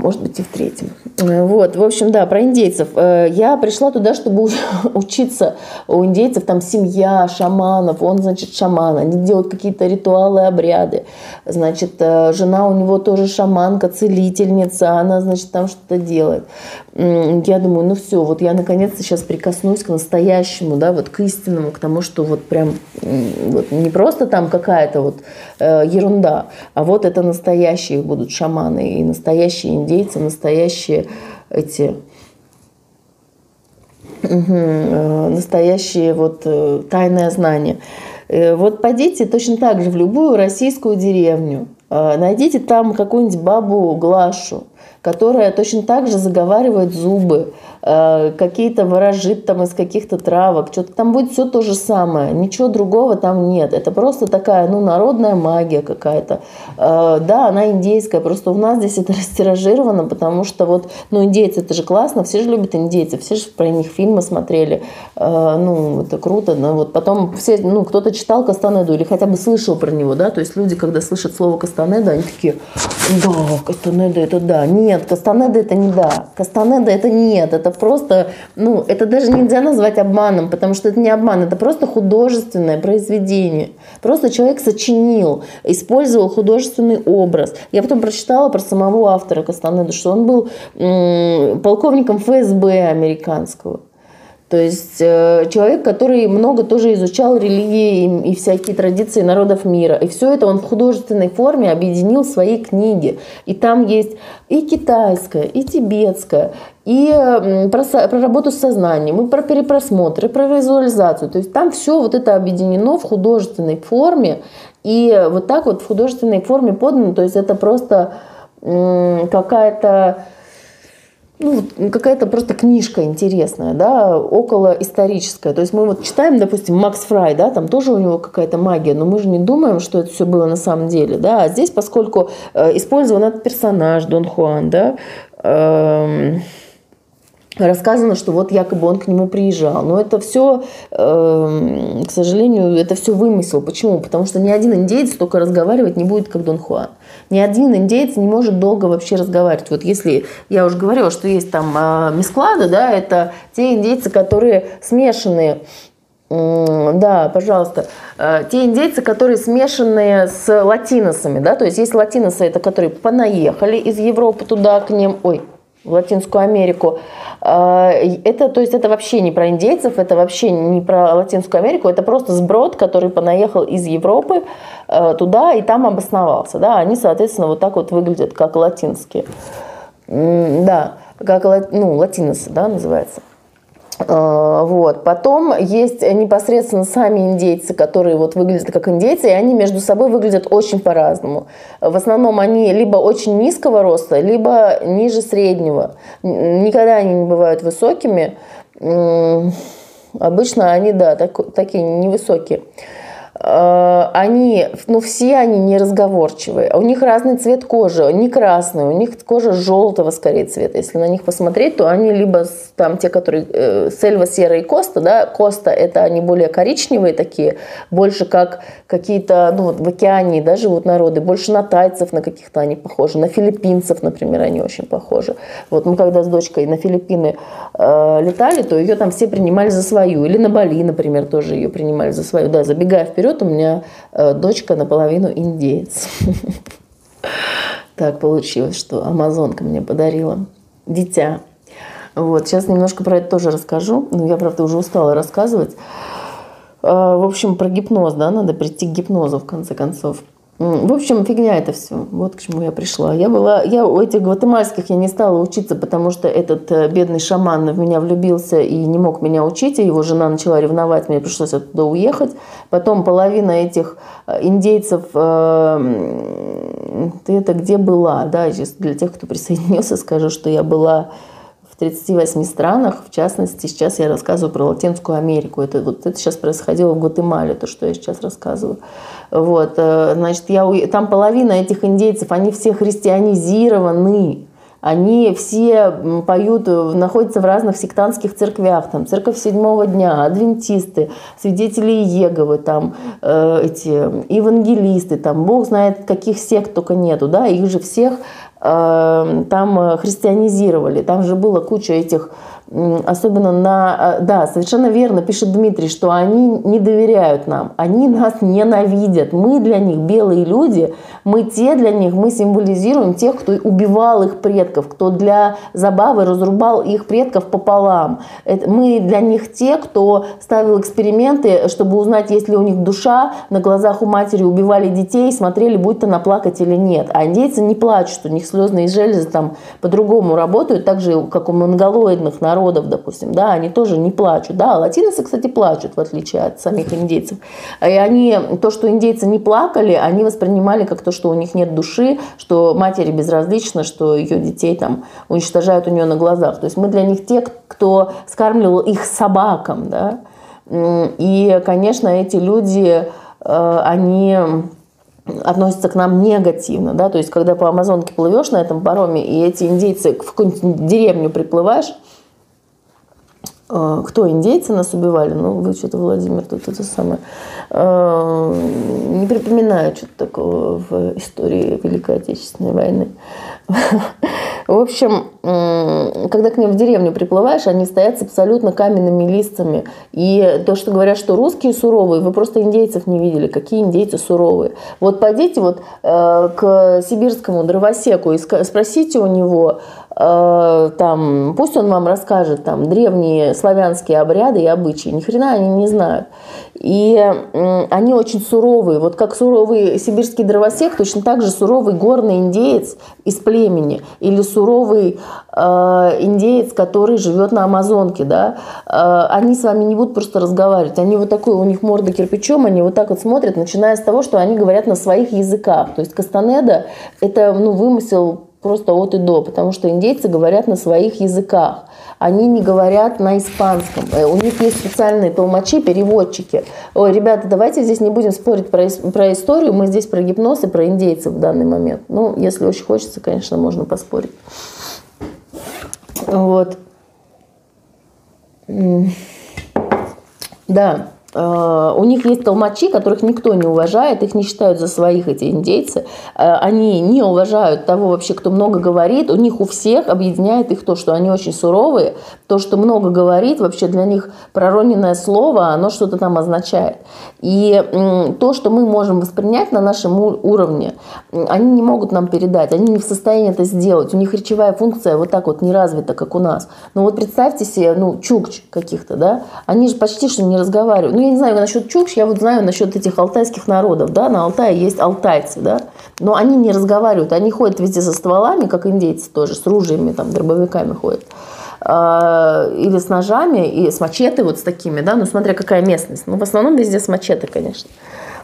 может быть, и в третьем. Э, вот, в общем, да, про индейцев. Э, я пришла туда, чтобы <laughs> учиться у индейцев, там семья шаманов, он, значит, шаман, они делают какие-то ритуалы, обряды. Значит, э, жена у него тоже шаманка, целительница, она, значит, там что-то делает. Я думаю, ну все, вот я наконец-то сейчас прикоснусь к настоящему, да, вот к истинному, к тому, что вот прям вот не просто там какая-то вот ерунда, а вот это настоящие будут шаманы и настоящие индейцы настоящие эти угу, настоящие вот э, тайное знание. Э, вот пойдите точно так же в любую российскую деревню, найдите там какую-нибудь бабу Глашу, которая точно так же заговаривает зубы, Э, какие-то ворожит там из каких-то травок, что-то там будет все то же самое, ничего другого там нет. Это просто такая, ну, народная магия какая-то. Э, да, она индейская, просто у нас здесь это <laughs> растиражировано, потому что вот, ну, индейцы, это же классно, все же любят индейцев, все же про них фильмы смотрели, э, ну, это круто, но вот потом все, ну, кто-то читал Кастанеду или хотя бы слышал про него, да, то есть люди, когда слышат слово Кастанеда, они такие, да, Кастанеда это да, нет, Кастанеда это не да, Кастанеда это нет, это просто, ну, это даже нельзя назвать обманом, потому что это не обман, это просто художественное произведение. Просто человек сочинил, использовал художественный образ. Я потом прочитала про самого автора Кастанеда, что он был м- полковником ФСБ американского. То есть э, человек, который много тоже изучал религии и, и всякие традиции народов мира. И все это он в художественной форме объединил в своей книге. И там есть и китайская, и тибетская, и про, про работу с сознанием, и про перепросмотр, и про визуализацию. То есть там все вот это объединено в художественной форме. И вот так вот в художественной форме подано. То есть это просто какая-то ну, какая-то просто книжка интересная, да, около историческая. То есть мы вот читаем, допустим, Макс Фрай, да, там тоже у него какая-то магия, но мы же не думаем, что это все было на самом деле, да. А здесь, поскольку э, использован этот персонаж Дон Хуан, да, э, рассказано, что вот якобы он к нему приезжал. Но это все, э, к сожалению, это все вымысел. Почему? Потому что ни один индейец только разговаривать не будет, как Дон Хуан. Ни один индейец не может долго вообще разговаривать. Вот если я уже говорила, что есть там э, мисклады, да, это те индейцы, которые смешанные да, пожалуйста. Э, те индейцы, которые смешанные с латиносами, да, то есть есть латиносы, это которые понаехали из Европы туда к ним, ой, в Латинскую Америку. А, это, то есть это вообще не про индейцев, это вообще не про Латинскую Америку, это просто сброд, который понаехал из Европы э, туда и там обосновался. Да? Они, соответственно, вот так вот выглядят, как латинские. Да, как ну, латиносы, да, называется. А, вот. Потом есть непосредственно сами индейцы, которые вот выглядят как индейцы, и они между собой выглядят очень по-разному. В основном они либо очень низкого роста, либо ниже среднего. Никогда они не бывают высокими. Обычно они, да, так, такие невысокие. Э, они, ну все они неразговорчивые. У них разный цвет кожи, не красный, у них кожа желтого скорее цвета. Если на них посмотреть, то они либо там те, которые э, сельва, серая и коста, да, коста это они более коричневые такие, больше как какие-то, ну вот в океане, да, живут народы, больше на тайцев на каких-то они похожи, на филиппинцев, например, они очень похожи. Вот мы когда с дочкой на Филиппины э, летали, то ее там все принимали за свою, или на Бали, например, тоже ее принимали за свою, да, забегая вперед, живет у меня э, дочка наполовину индеец. Так получилось, что амазонка мне подарила дитя. Вот, сейчас немножко про это тоже расскажу. Но я, правда, уже устала рассказывать. Э, в общем, про гипноз, да, надо прийти к гипнозу, в конце концов. В общем, фигня это все. Вот к чему я пришла. Я была, я у этих гватемальских я не стала учиться, потому что этот э, бедный шаман в меня влюбился и не мог меня учить, и его жена начала ревновать, мне пришлось оттуда уехать. Потом половина этих э, индейцев, э, ты это где была, да, для тех, кто присоединился, скажу, что я была 38 странах, в частности, сейчас я рассказываю про Латинскую Америку. Это, вот, это сейчас происходило в Гватемале, то, что я сейчас рассказываю. Вот, э, значит, я, там половина этих индейцев, они все христианизированы. Они все поют, находятся в разных сектантских церквях, там церковь седьмого дня, адвентисты, свидетели Иеговы, там э, эти евангелисты, там Бог знает каких сект только нету, да, их же всех э, там христианизировали, там же было куча этих особенно на... Э, да, совершенно верно пишет Дмитрий, что они не доверяют нам, они нас ненавидят. Мы для них белые люди, мы те для них, мы символизируем тех, кто убивал их предков, кто для забавы разрубал их предков пополам. Мы для них те, кто ставил эксперименты, чтобы узнать, есть ли у них душа, на глазах у матери убивали детей, смотрели, будет она плакать или нет. А индейцы не плачут, у них слезные железы там по-другому работают, так же, как у монголоидных народов народов, допустим, да, они тоже не плачут, да, латиносы, кстати, плачут, в отличие от самих индейцев. И они, то, что индейцы не плакали, они воспринимали как то, что у них нет души, что матери безразлично, что ее детей там уничтожают у нее на глазах. То есть мы для них те, кто скармливал их собакам, да. И, конечно, эти люди, э, они относятся к нам негативно, да, то есть когда по Амазонке плывешь на этом пароме, и эти индейцы в какую-нибудь деревню приплываешь, кто индейцы нас убивали? Ну, вы что-то, Владимир, тут это самое. А, не припоминаю что-то такого в истории Великой Отечественной войны. <laughs> В общем, когда к ним в деревню приплываешь, они стоят с абсолютно каменными листьями. И то, что говорят, что русские суровые, вы просто индейцев не видели, какие индейцы суровые. Вот пойдите вот э, к сибирскому дровосеку и спросите у него, Э, там, пусть он вам расскажет там древние славянские обряды и обычаи. Ни хрена они не знают. И они очень суровые. Вот как суровый сибирский дровосек, точно так же суровый горный индеец из племени или суровый индеец, который живет на Амазонке, да, э, они с вами не будут просто разговаривать. Они вот такой, у них морда кирпичом, они вот так вот смотрят, начиная с того, что они говорят на своих языках. То есть Кастанеда – это ну, вымысел просто от и до, потому что индейцы говорят на своих языках. Они не говорят на испанском. Э, у них есть специальные толмачи, переводчики. Ой, ребята, давайте здесь не будем спорить про, про историю, мы здесь про гипноз и про индейцев в данный момент. Ну, если очень хочется, конечно, можно поспорить. Вот. Да. Э, у них есть толмачи, которых никто не уважает, их не считают за своих эти индейцы. Э, они не уважают того вообще, кто много говорит. У них у всех объединяет их то, что они очень суровые, то, что много говорит, вообще для них пророненное слово, оно что-то там означает. И то, что мы можем воспринять на нашем уровне, они не могут нам передать, они не в состоянии это сделать. У них речевая функция вот так вот не развита, как у нас. Но вот представьте себе, ну, чукч каких-то, да, они же почти что не разговаривают ну, я не знаю насчет чукч, я вот знаю насчет этих алтайских народов, да, на Алтае есть алтайцы, да, но они не разговаривают, они ходят везде со стволами, как индейцы тоже, с ружьями, там, дробовиками ходят а, или с ножами, и с мачете вот с такими, да, ну смотря какая местность. Ну, в основном везде с мачете, конечно.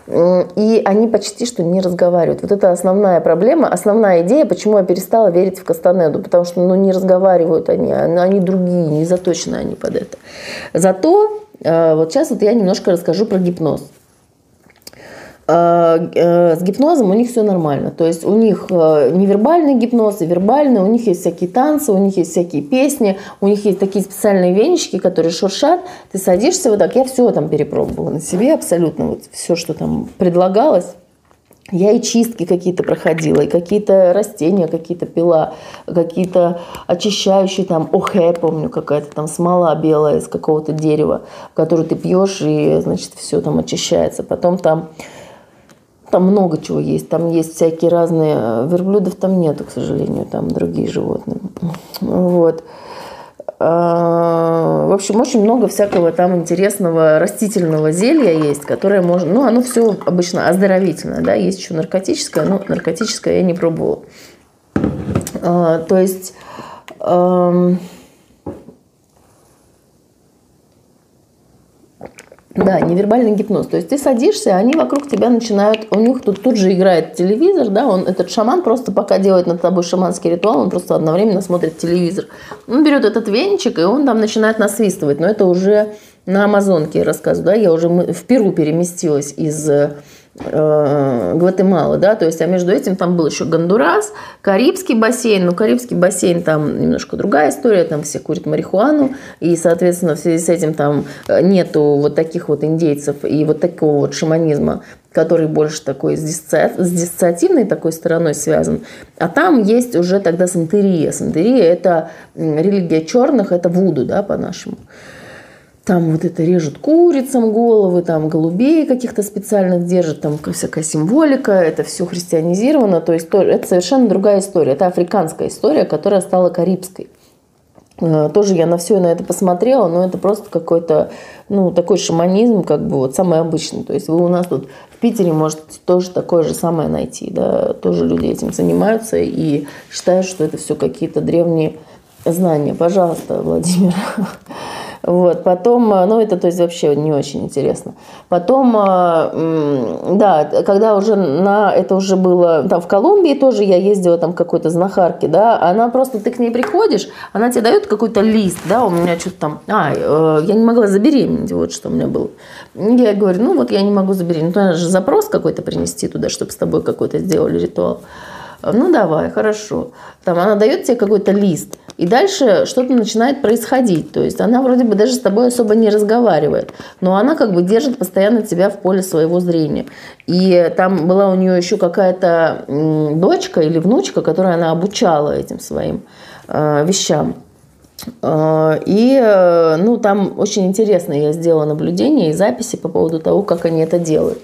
И они почти что не разговаривают. Вот это основная проблема, основная идея, почему я перестала верить в Кастанеду, потому что ну, не разговаривают они, они другие, не заточены они под это. Зато вот сейчас вот я немножко расскажу про гипноз. Э, э, с гипнозом у них все нормально. То есть у них невербальный гипноз и вербальный, у них есть всякие танцы, у них есть всякие песни, у них есть такие специальные венички, которые шуршат. Ты садишься вот так, я все там перепробовала на себе абсолютно, вот все, что там предлагалось. Я и чистки какие-то проходила, и какие-то растения какие-то пила, какие-то очищающие, там, охе, помню, какая-то там смола белая из какого-то дерева, которую ты пьешь, и, значит, все там очищается. Потом там, там много чего есть. Там есть всякие разные... Верблюдов там нету, к сожалению, там другие животные. Вот. В общем, очень много всякого там интересного растительного зелья есть, которое можно... Ну, оно все обычно оздоровительное, да, есть еще наркотическое, но наркотическое я не пробовала. То есть Да, невербальный гипноз. То есть ты садишься, они вокруг тебя начинают, у них тут, тут же играет телевизор, да, он, этот шаман просто пока делает над тобой шаманский ритуал, он просто одновременно смотрит телевизор. Он берет этот венчик, и он там начинает насвистывать, но это уже на Амазонке, я рассказываю, да, я уже в Перу переместилась из э, Гватемалы, да, то есть, а между этим там был еще Гондурас, Карибский бассейн, ну, Карибский бассейн там немножко другая история, там все курят марихуану, и, соответственно, в связи с этим там э, нету вот таких вот индейцев и вот такого вот шаманизма, который больше такой с, диссоциативной такой стороной связан. А там есть уже тогда сантерия. Сантерия – это религия черных, это вуду, да, по-нашему там вот это режут курицам головы, там голубей каких-то специальных держат, там всякая символика, это все христианизировано, то есть это совершенно другая история, это африканская история, которая стала карибской. Э, тоже я на все на это посмотрела, но это просто какой-то, ну, такой шаманизм, как бы вот самый обычный. То есть вы у нас тут в Питере можете тоже такое же самое найти, да, тоже люди этим занимаются и считают, что это все какие-то древние знания. Пожалуйста, Владимир. <laughs> Вот, потом, э, ну, это, то есть, вообще не очень интересно. Потом, э, да, когда уже на, это уже было, там, в Колумбии тоже я ездила, там, какой-то знахарки, да, она просто, ты к ней приходишь, она тебе дает какой-то лист, да, у меня что-то там, а, э, я не могла забеременеть, вот что у меня было. Я говорю, ну, вот я не могу забеременеть, ну, надо же запрос какой-то принести туда, чтобы с тобой какой-то сделали ритуал. Ну, давай, хорошо. Там она дает тебе какой-то лист, и дальше что-то начинает происходить. То есть она вроде бы даже с тобой особо не разговаривает, но она как бы держит постоянно тебя в поле своего зрения. И там была у нее еще какая-то дочка или внучка, которая она обучала этим своим э, вещам. Э, и э, ну, там очень интересно я сделала наблюдение и записи по поводу того, как они это делают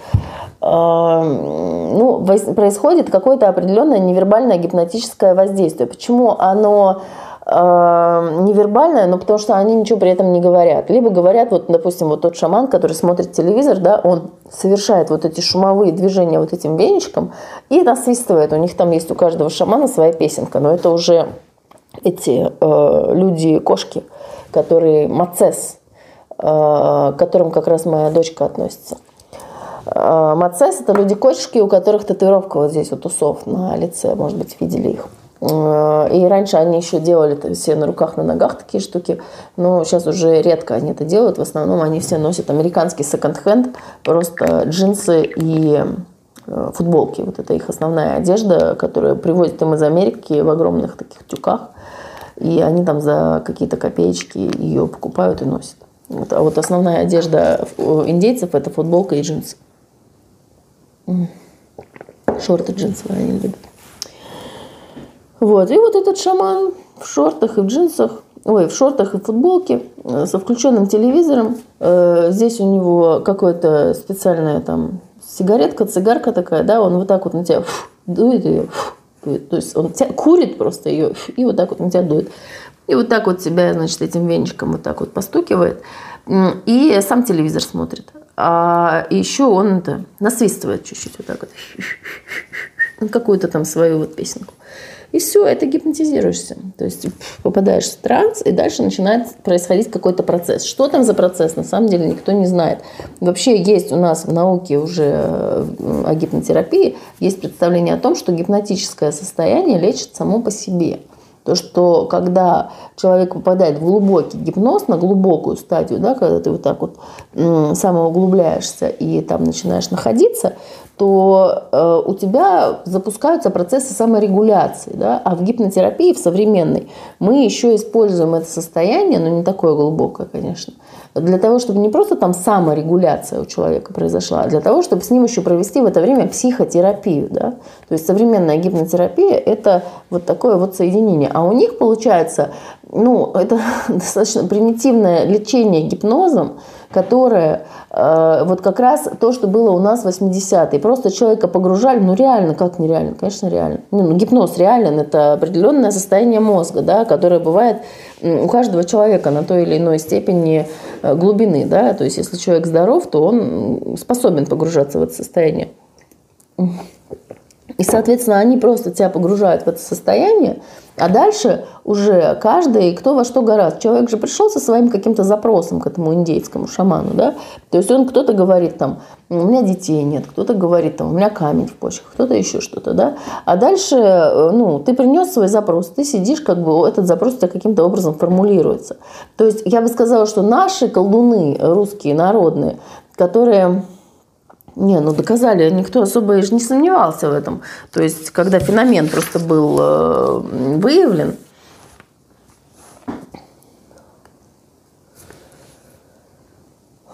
ну, происходит какое-то определенное невербальное гипнотическое воздействие. Почему оно невербальное, но потому что они ничего при этом не говорят. Либо говорят, вот, допустим, вот тот шаман, который смотрит телевизор, да, он совершает вот эти шумовые движения вот этим веничком и насвистывает. У них там есть у каждого шамана своя песенка, но это уже эти э, люди-кошки, которые мацес, э, к которым как раз моя дочка относится. Э, Мацес – это люди-кошки, у которых татуировка вот здесь вот усов на лице, может быть, видели их. Э, и раньше они еще делали это все на руках, на ногах такие штуки, но сейчас уже редко они это делают. В основном они все носят американский секонд-хенд, просто джинсы и э, футболки. Вот это их основная одежда, которую привозят им из Америки в огромных таких тюках. И они там за какие-то копеечки ее покупают и носят. Вот. А вот основная одежда индейцев – это футболка и джинсы. Шорты джинсовые они любят. Вот. И вот этот шаман в шортах и в джинсах, ой, в шортах и в футболке, э, со включенным телевизором. Э, здесь у него какое-то специальная там сигаретка, цигарка такая, да, он вот так вот на тебя дует ее, дует. То есть он тебя курит просто ее и вот так вот на тебя дует. И вот так вот тебя, значит, этим венчиком вот так вот постукивает. И сам телевизор смотрит. А еще он это насвистывает чуть-чуть вот так вот. Какую-то там свою вот песенку. И все, это гипнотизируешься. То есть попадаешь в транс, и дальше начинает происходить какой-то процесс. Что там за процесс, на самом деле никто не знает. Вообще есть у нас в науке уже э, о гипнотерапии, есть представление о том, что гипнотическое состояние лечит само по себе. То, что когда человек попадает в глубокий гипноз, на глубокую стадию, да, когда ты вот так вот самоуглубляешься и там начинаешь находиться, то э, у тебя запускаются процессы саморегуляции. Да? А в гипнотерапии, в современной, мы еще используем это состояние, но не такое глубокое, конечно, для того, чтобы не просто там саморегуляция у человека произошла, а для того, чтобы с ним еще провести в это время психотерапию. Да? То есть современная гипнотерапия – это вот такое вот соединение. А у них получается, ну, это <laughs> достаточно примитивное лечение гипнозом, которое э, вот как раз то, что было у нас в 80-е. Просто человека погружали, ну реально, как нереально? Конечно, реально. Ну, гипноз реален, это определенное состояние мозга, да, которое бывает у каждого человека на той или иной степени э, глубины, да, то есть если человек здоров, то он способен погружаться в это состояние. И, соответственно, они просто тебя погружают в это состояние, а дальше уже каждый, кто во что гораздо. Человек же пришел со своим каким-то запросом к этому индейскому шаману, да? То есть он кто-то говорит там, у меня детей нет, кто-то говорит там, у меня камень в почках, кто-то еще что-то, да? А дальше, э, ну, ты принес свой запрос, ты сидишь, как бы этот запрос у тебя каким-то образом формулируется. То есть я бы сказала, что наши колдуны, русские, народные, которые не, ну доказали, никто особо и не сомневался в этом. То есть, когда феномен просто был э, выявлен, Э, э,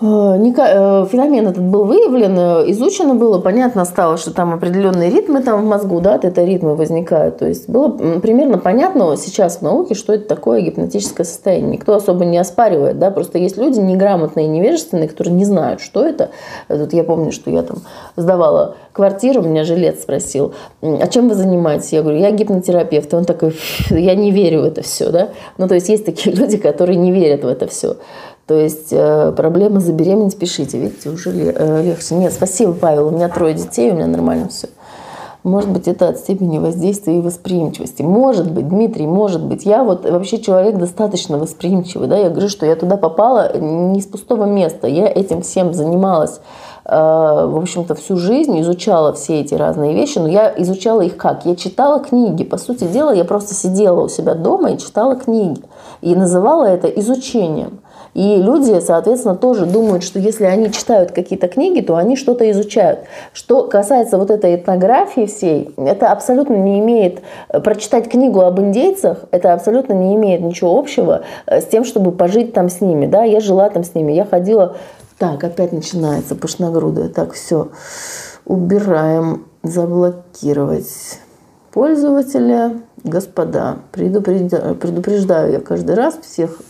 феномен этот был выявлен, э, изучено было, понятно стало, что там определенные ритмы там в мозгу, да, это ритмы возникают. То есть было примерно понятно сейчас в науке, что это такое гипнотическое состояние. Никто особо не оспаривает, да, просто есть люди неграмотные, невежественные, которые не знают, что это. Тут я помню, что я там сдавала квартиру, меня жилец спросил, а чем вы занимаетесь? Я говорю, я гипнотерапевт. И он такой, я не верю в это все, да. Ну, то есть есть такие <laughs> люди, которые не верят в это все. То есть э, проблема забеременеть, пишите. Видите, уже э, легче. Нет, спасибо, Павел. У меня трое детей, у меня нормально все. Может быть, это от степени воздействия и восприимчивости. Может быть, Дмитрий, может быть. Я вот вообще человек достаточно восприимчивый. Да? Я говорю, что я туда попала не с пустого места. Я этим всем занималась э, в общем-то, всю жизнь изучала все эти разные вещи, но я изучала их как? Я читала книги. По сути дела, я просто сидела у себя дома и читала книги. И называла это изучением. И люди, соответственно, тоже думают, что если они читают какие-то книги, то они что-то изучают. Что касается вот этой этнографии всей, это абсолютно не имеет... Э, прочитать книгу об индейцах, это абсолютно не имеет ничего общего э, с тем, чтобы пожить там с ними. Да, я жила там с ними, я ходила... Так, опять начинается пышногрудая. Так, все. Убираем, заблокировать пользователя. Господа, предупреждаю, предупреждаю я каждый раз всех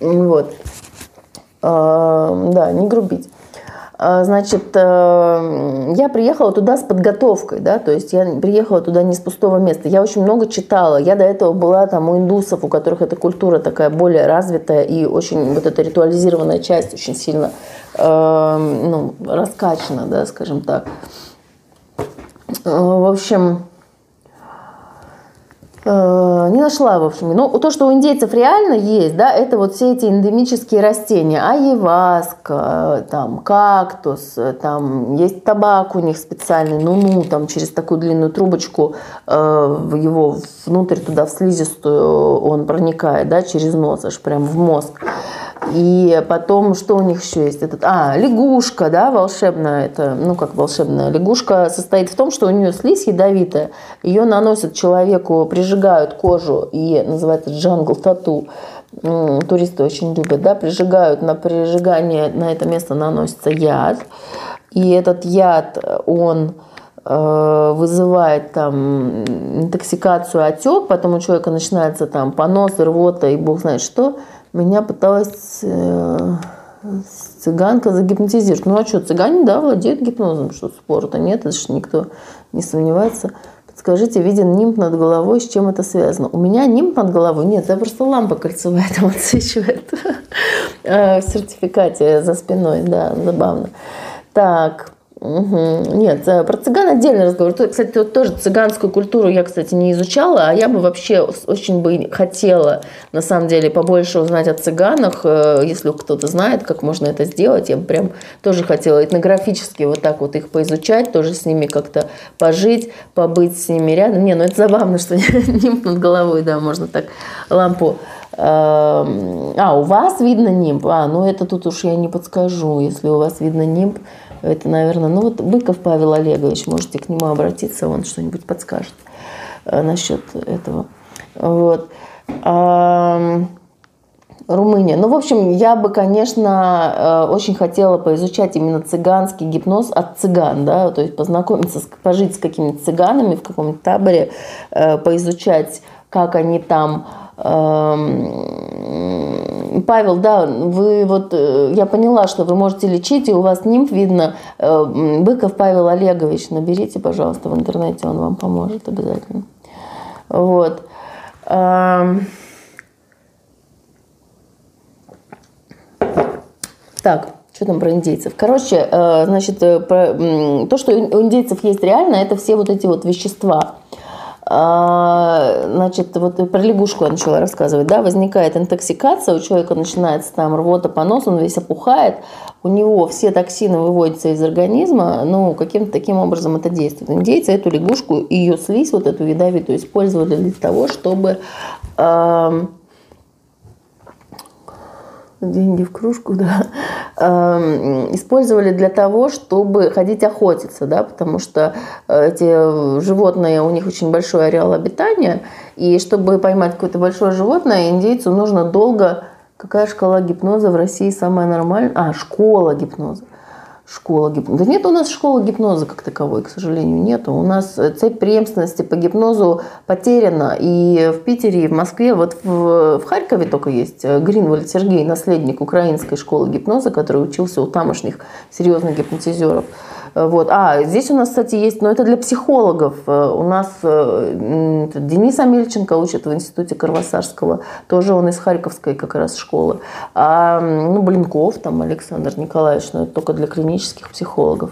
вот. А, да, не грубить. А, значит, э, я приехала туда с подготовкой, да, то есть я приехала туда не с пустого места. Я очень много читала. Я до этого была там у индусов, у которых эта культура такая более развитая и очень вот эта ритуализированная часть очень сильно э, ну, раскачана, да, скажем так. Э, в общем, не нашла, в общем. Но то, что у индейцев реально есть, да, это вот все эти эндемические растения. Айваска, там, кактус, там, есть табак у них специальный, ну-ну, там, через такую длинную трубочку э, его внутрь туда, в слизистую он проникает, да, через нос, аж прям в мозг. И потом, что у них еще есть? Этот, а, лягушка, да, волшебная. Это, ну, как волшебная. Лягушка состоит в том, что у нее слизь ядовитая. Ее наносят человеку, прижигают кожу и называется джангл тату. Туристы очень любят, да, прижигают на прижигание, на это место наносится яд. И этот яд, он э, вызывает там интоксикацию, отек, потом у человека начинается там понос, рвота и бог знает что – меня пыталась э, цыганка загипнотизировать. Ну а что, цыгане, да, владеют гипнозом, что спорта нет, это же никто не сомневается. Подскажите, виден нимб над головой, с чем это связано? У меня нимб над головой нет, это просто лампа кольцевая <laughs> там отсвечивает э, <laughs> в сертификате за спиной, да, забавно. Так, Угу. Нет, э, про цыган отдельный разговор. Кстати, вот тоже цыганскую культуру я, кстати, не изучала, а я бы вообще очень бы хотела, на самом деле, побольше узнать о цыганах. Э, если кто-то знает, как можно это сделать, я бы прям тоже хотела этнографически вот так вот их поизучать, тоже с ними как-то пожить, побыть с ними рядом. Не, ну это забавно, что <laughs> нимб над головой, да, можно так лампу эм, а, у вас видно нимб? А, ну это тут уж я не подскажу. Если у вас видно нимб, это, наверное, ну вот Быков Павел Олегович, можете к нему обратиться, он что-нибудь подскажет э, насчет этого. Вот. А, Румыния. Ну, в общем, я бы, конечно, э, очень хотела поизучать именно цыганский гипноз от цыган, да, то есть познакомиться, пожить с какими-то цыганами в каком-то таборе, э, поизучать, как они там Павел, да, вы вот, э, я поняла, что вы можете лечить, и у вас нимф видно. Э, Быков Павел Олегович, наберите, пожалуйста, в интернете, он вам поможет обязательно. Вот. Так, что там про индейцев? Короче, э, значит, то, что у индейцев есть реально, это все вот эти вот вещества. А, значит, вот про лягушку я начала рассказывать, да, возникает интоксикация, у человека начинается там рвота, понос, он весь опухает, у него все токсины выводятся из организма, ну, каким-то таким образом это действует. Индейцы эту лягушку и ее слизь, вот эту ядовитую, использовали для того, чтобы э, деньги в кружку, <laughs> да, эм, использовали для того, чтобы ходить охотиться, да, потому что э, эти животные, у них очень большой ареал обитания, и чтобы поймать какое-то большое животное, индейцу нужно долго... Какая шкала гипноза в России самая нормальная? А, школа гипноза школа гипноза. Нет у нас школы гипноза как таковой, к сожалению, нету. У нас цепь преемственности по гипнозу потеряна. И в Питере, и в Москве, вот в, в Харькове только есть Гринвальд Сергей, наследник украинской школы гипноза, который учился у тамошних серьезных гипнотизеров. Вот. А, здесь у нас, кстати, есть, но это для психологов. Э, у нас э, Денис Амельченко учит в институте Карвасарского, тоже он из Харьковской как раз школы. А, ну, Блинков, там Александр Николаевич, но это только для клинических психологов.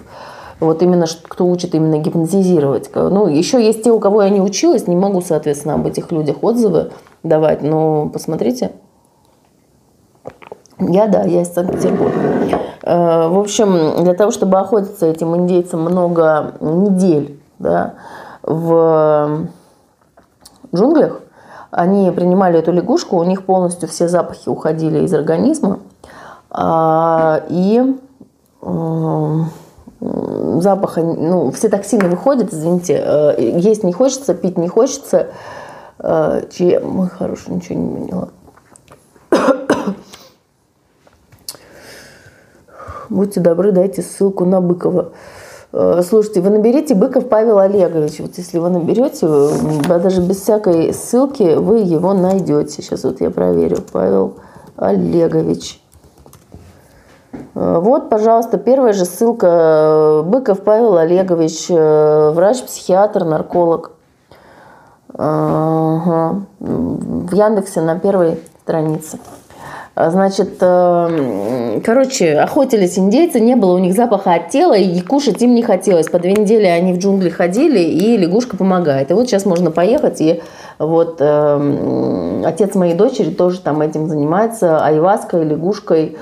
Вот именно кто учит именно гипнотизировать. Ну, еще есть те, у кого я не училась, не могу, соответственно, об этих людях отзывы давать, но посмотрите. Я, да, я из Санкт-Петербурга. Э, в общем, для того, чтобы охотиться этим индейцам много недель да, в джунглях, они принимали эту лягушку, у них полностью все запахи уходили из организма, а, и запаха, ну, все токсины выходят, извините, э, есть не хочется, пить не хочется, э, чем, мой хороший, ничего не поняла. Будьте добры, дайте ссылку на Быкова. Э, слушайте, вы наберите Быков Павел Олегович. Вот если вы наберете, даже без всякой ссылки, вы его найдете. Сейчас вот я проверю. Павел Олегович. Э, вот, пожалуйста, первая же ссылка. Быков Павел Олегович, э, врач-психиатр, нарколог. Ага. В Яндексе на первой странице. А, значит, э, короче, охотились индейцы, не было у них запаха от тела, и кушать им не хотелось. По две недели они в джунгли ходили, и лягушка помогает. И вот сейчас можно поехать, и вот э, отец моей дочери тоже там этим занимается, айваской, лягушкой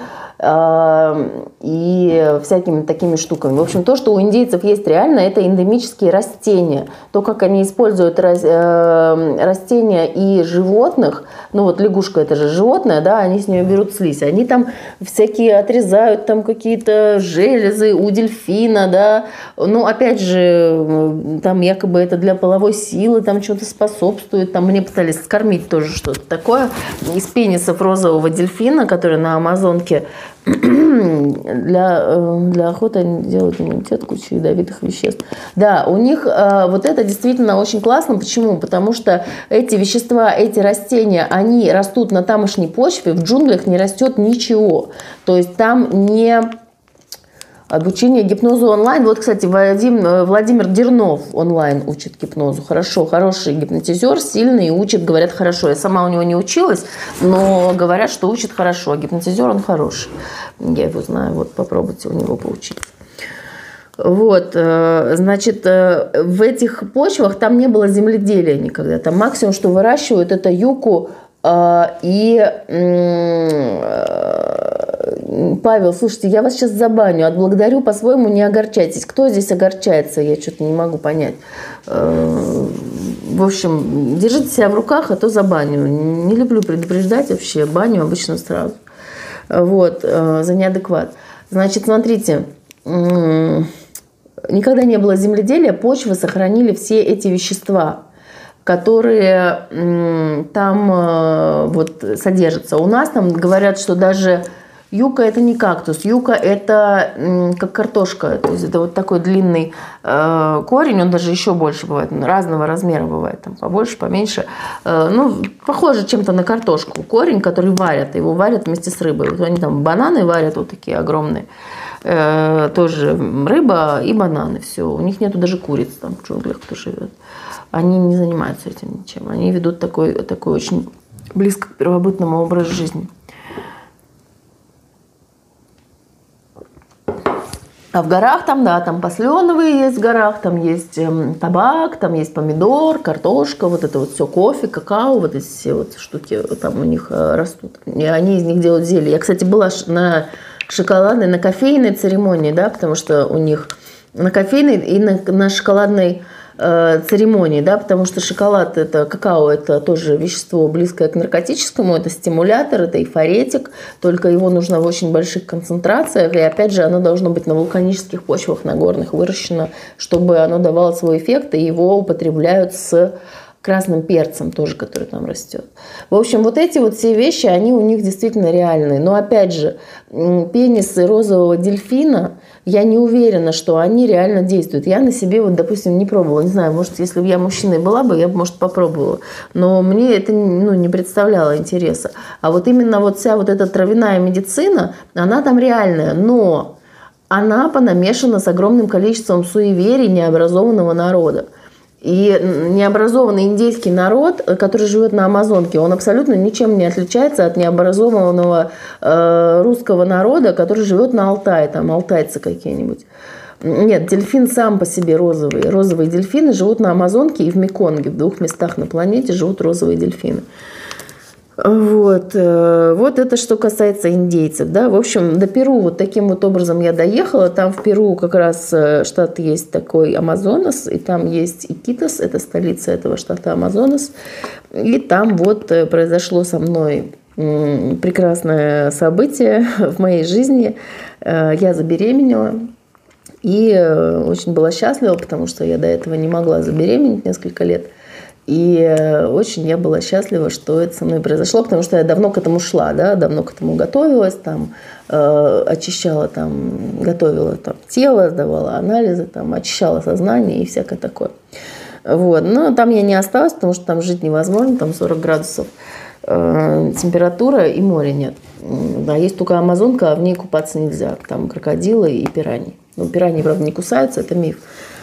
и всякими такими штуками. В общем, то, что у индейцев есть реально, это эндемические растения. То, как они используют э, растения и животных, ну вот лягушка это же животное, да, они с нее берут слизь, они там всякие отрезают там какие-то железы у дельфина, да, ну опять же, там якобы это для половой силы, там что-то способствует, там мне пытались скормить тоже что-то такое из пенисов розового дельфина, который на Амазонке <clears throat> для, э, для охоты они делают иммунитет кучу ядовитых веществ. Да, у них э, вот это действительно очень классно. Почему? Потому что эти вещества, эти растения, они растут на тамошней почве, в джунглях не растет ничего. То есть там не Обучение гипнозу онлайн. Вот, кстати, Вадим, э, Владимир Дернов онлайн учит гипнозу. Хорошо, хороший гипнотизер, сильный, учит, говорят, хорошо. Я сама у него не училась, но говорят, что учит хорошо. Гипнотизер он хороший. Я его знаю, вот попробуйте у него поучиться. Вот, э, значит, э, в этих почвах там не было земледелия никогда. Там максимум, что выращивают, это юку и Павел, слушайте, я вас сейчас забаню, отблагодарю, по-своему не огорчайтесь. Кто здесь огорчается, я что-то не могу понять. Э, в общем, держите себя в руках, а то забаню. Не люблю предупреждать вообще, баню обычно сразу. Вот, э, за неадекват. Значит, смотрите, никогда не было земледелия, почвы сохранили все эти вещества которые там э, вот содержатся. У нас там говорят, что даже Юка это не кактус, юка это как картошка, то есть это вот такой длинный э, корень, он даже еще больше бывает, разного размера бывает, там побольше, поменьше, э, ну похоже чем-то на картошку, корень, который варят, его варят вместе с рыбой, вот они там бананы варят вот такие огромные, э, тоже рыба и бананы, все, у них нету даже куриц там в джунглях, кто живет, они не занимаются этим ничем, они ведут такой, такой очень близко к первобытному образу жизни. А в горах там, да, там посленовые есть в горах, там есть эм, табак, там есть помидор, картошка, вот это вот все, кофе, какао, вот эти все вот штуки там у них э, растут. И они из них делают зелье. Я, кстати, была на шоколадной, на кофейной церемонии, да, потому что у них на кофейной и на, на шоколадной церемонии, да, потому что шоколад это какао это тоже вещество близкое к наркотическому, это стимулятор, это эйфоретик, только его нужно в очень больших концентрациях, и опять же оно должно быть на вулканических почвах, на горных выращено, чтобы оно давало свой эффект, и его употребляют с красным перцем тоже, который там растет. В общем, вот эти вот все вещи, они у них действительно реальные. Но опять же, пенисы розового дельфина, я не уверена, что они реально действуют. Я на себе, вот, допустим, не пробовала. Не знаю, может, если бы я мужчиной была бы, я бы, может, попробовала. Но мне это ну, не представляло интереса. А вот именно вот вся вот эта травяная медицина, она там реальная. Но она понамешана с огромным количеством суеверий необразованного народа. И необразованный индейский народ, который живет на Амазонке, он абсолютно ничем не отличается от необразованного э, русского народа, который живет на Алтае, там алтайцы какие-нибудь. Нет, дельфин сам по себе розовый. Розовые дельфины живут на Амазонке и в Меконге. В двух местах на планете живут розовые дельфины. Э, вот это что касается индейцев, да. В общем, до Перу вот таким вот образом я доехала. Там в Перу как раз э, штат есть такой Амазонас, и там есть Икитос, это столица этого штата Амазонас. И там вот э, произошло со мной прекрасное событие <laughs> в моей жизни. Я забеременела. И очень была счастлива, потому что я до этого не могла забеременеть несколько лет – и э, очень я была счастлива, что это со мной произошло, потому что я давно к этому шла, да, давно к этому готовилась, там, э, очищала, там, готовила там, тело, сдавала анализы, там, очищала сознание и всякое такое. Вот. Но там я не осталась, потому что там жить невозможно, там 40 градусов э, температура и моря нет. Да, есть только Амазонка, а в ней купаться нельзя. Там крокодилы и пираньи. Ну, пираньи, правда, не кусаются, это миф.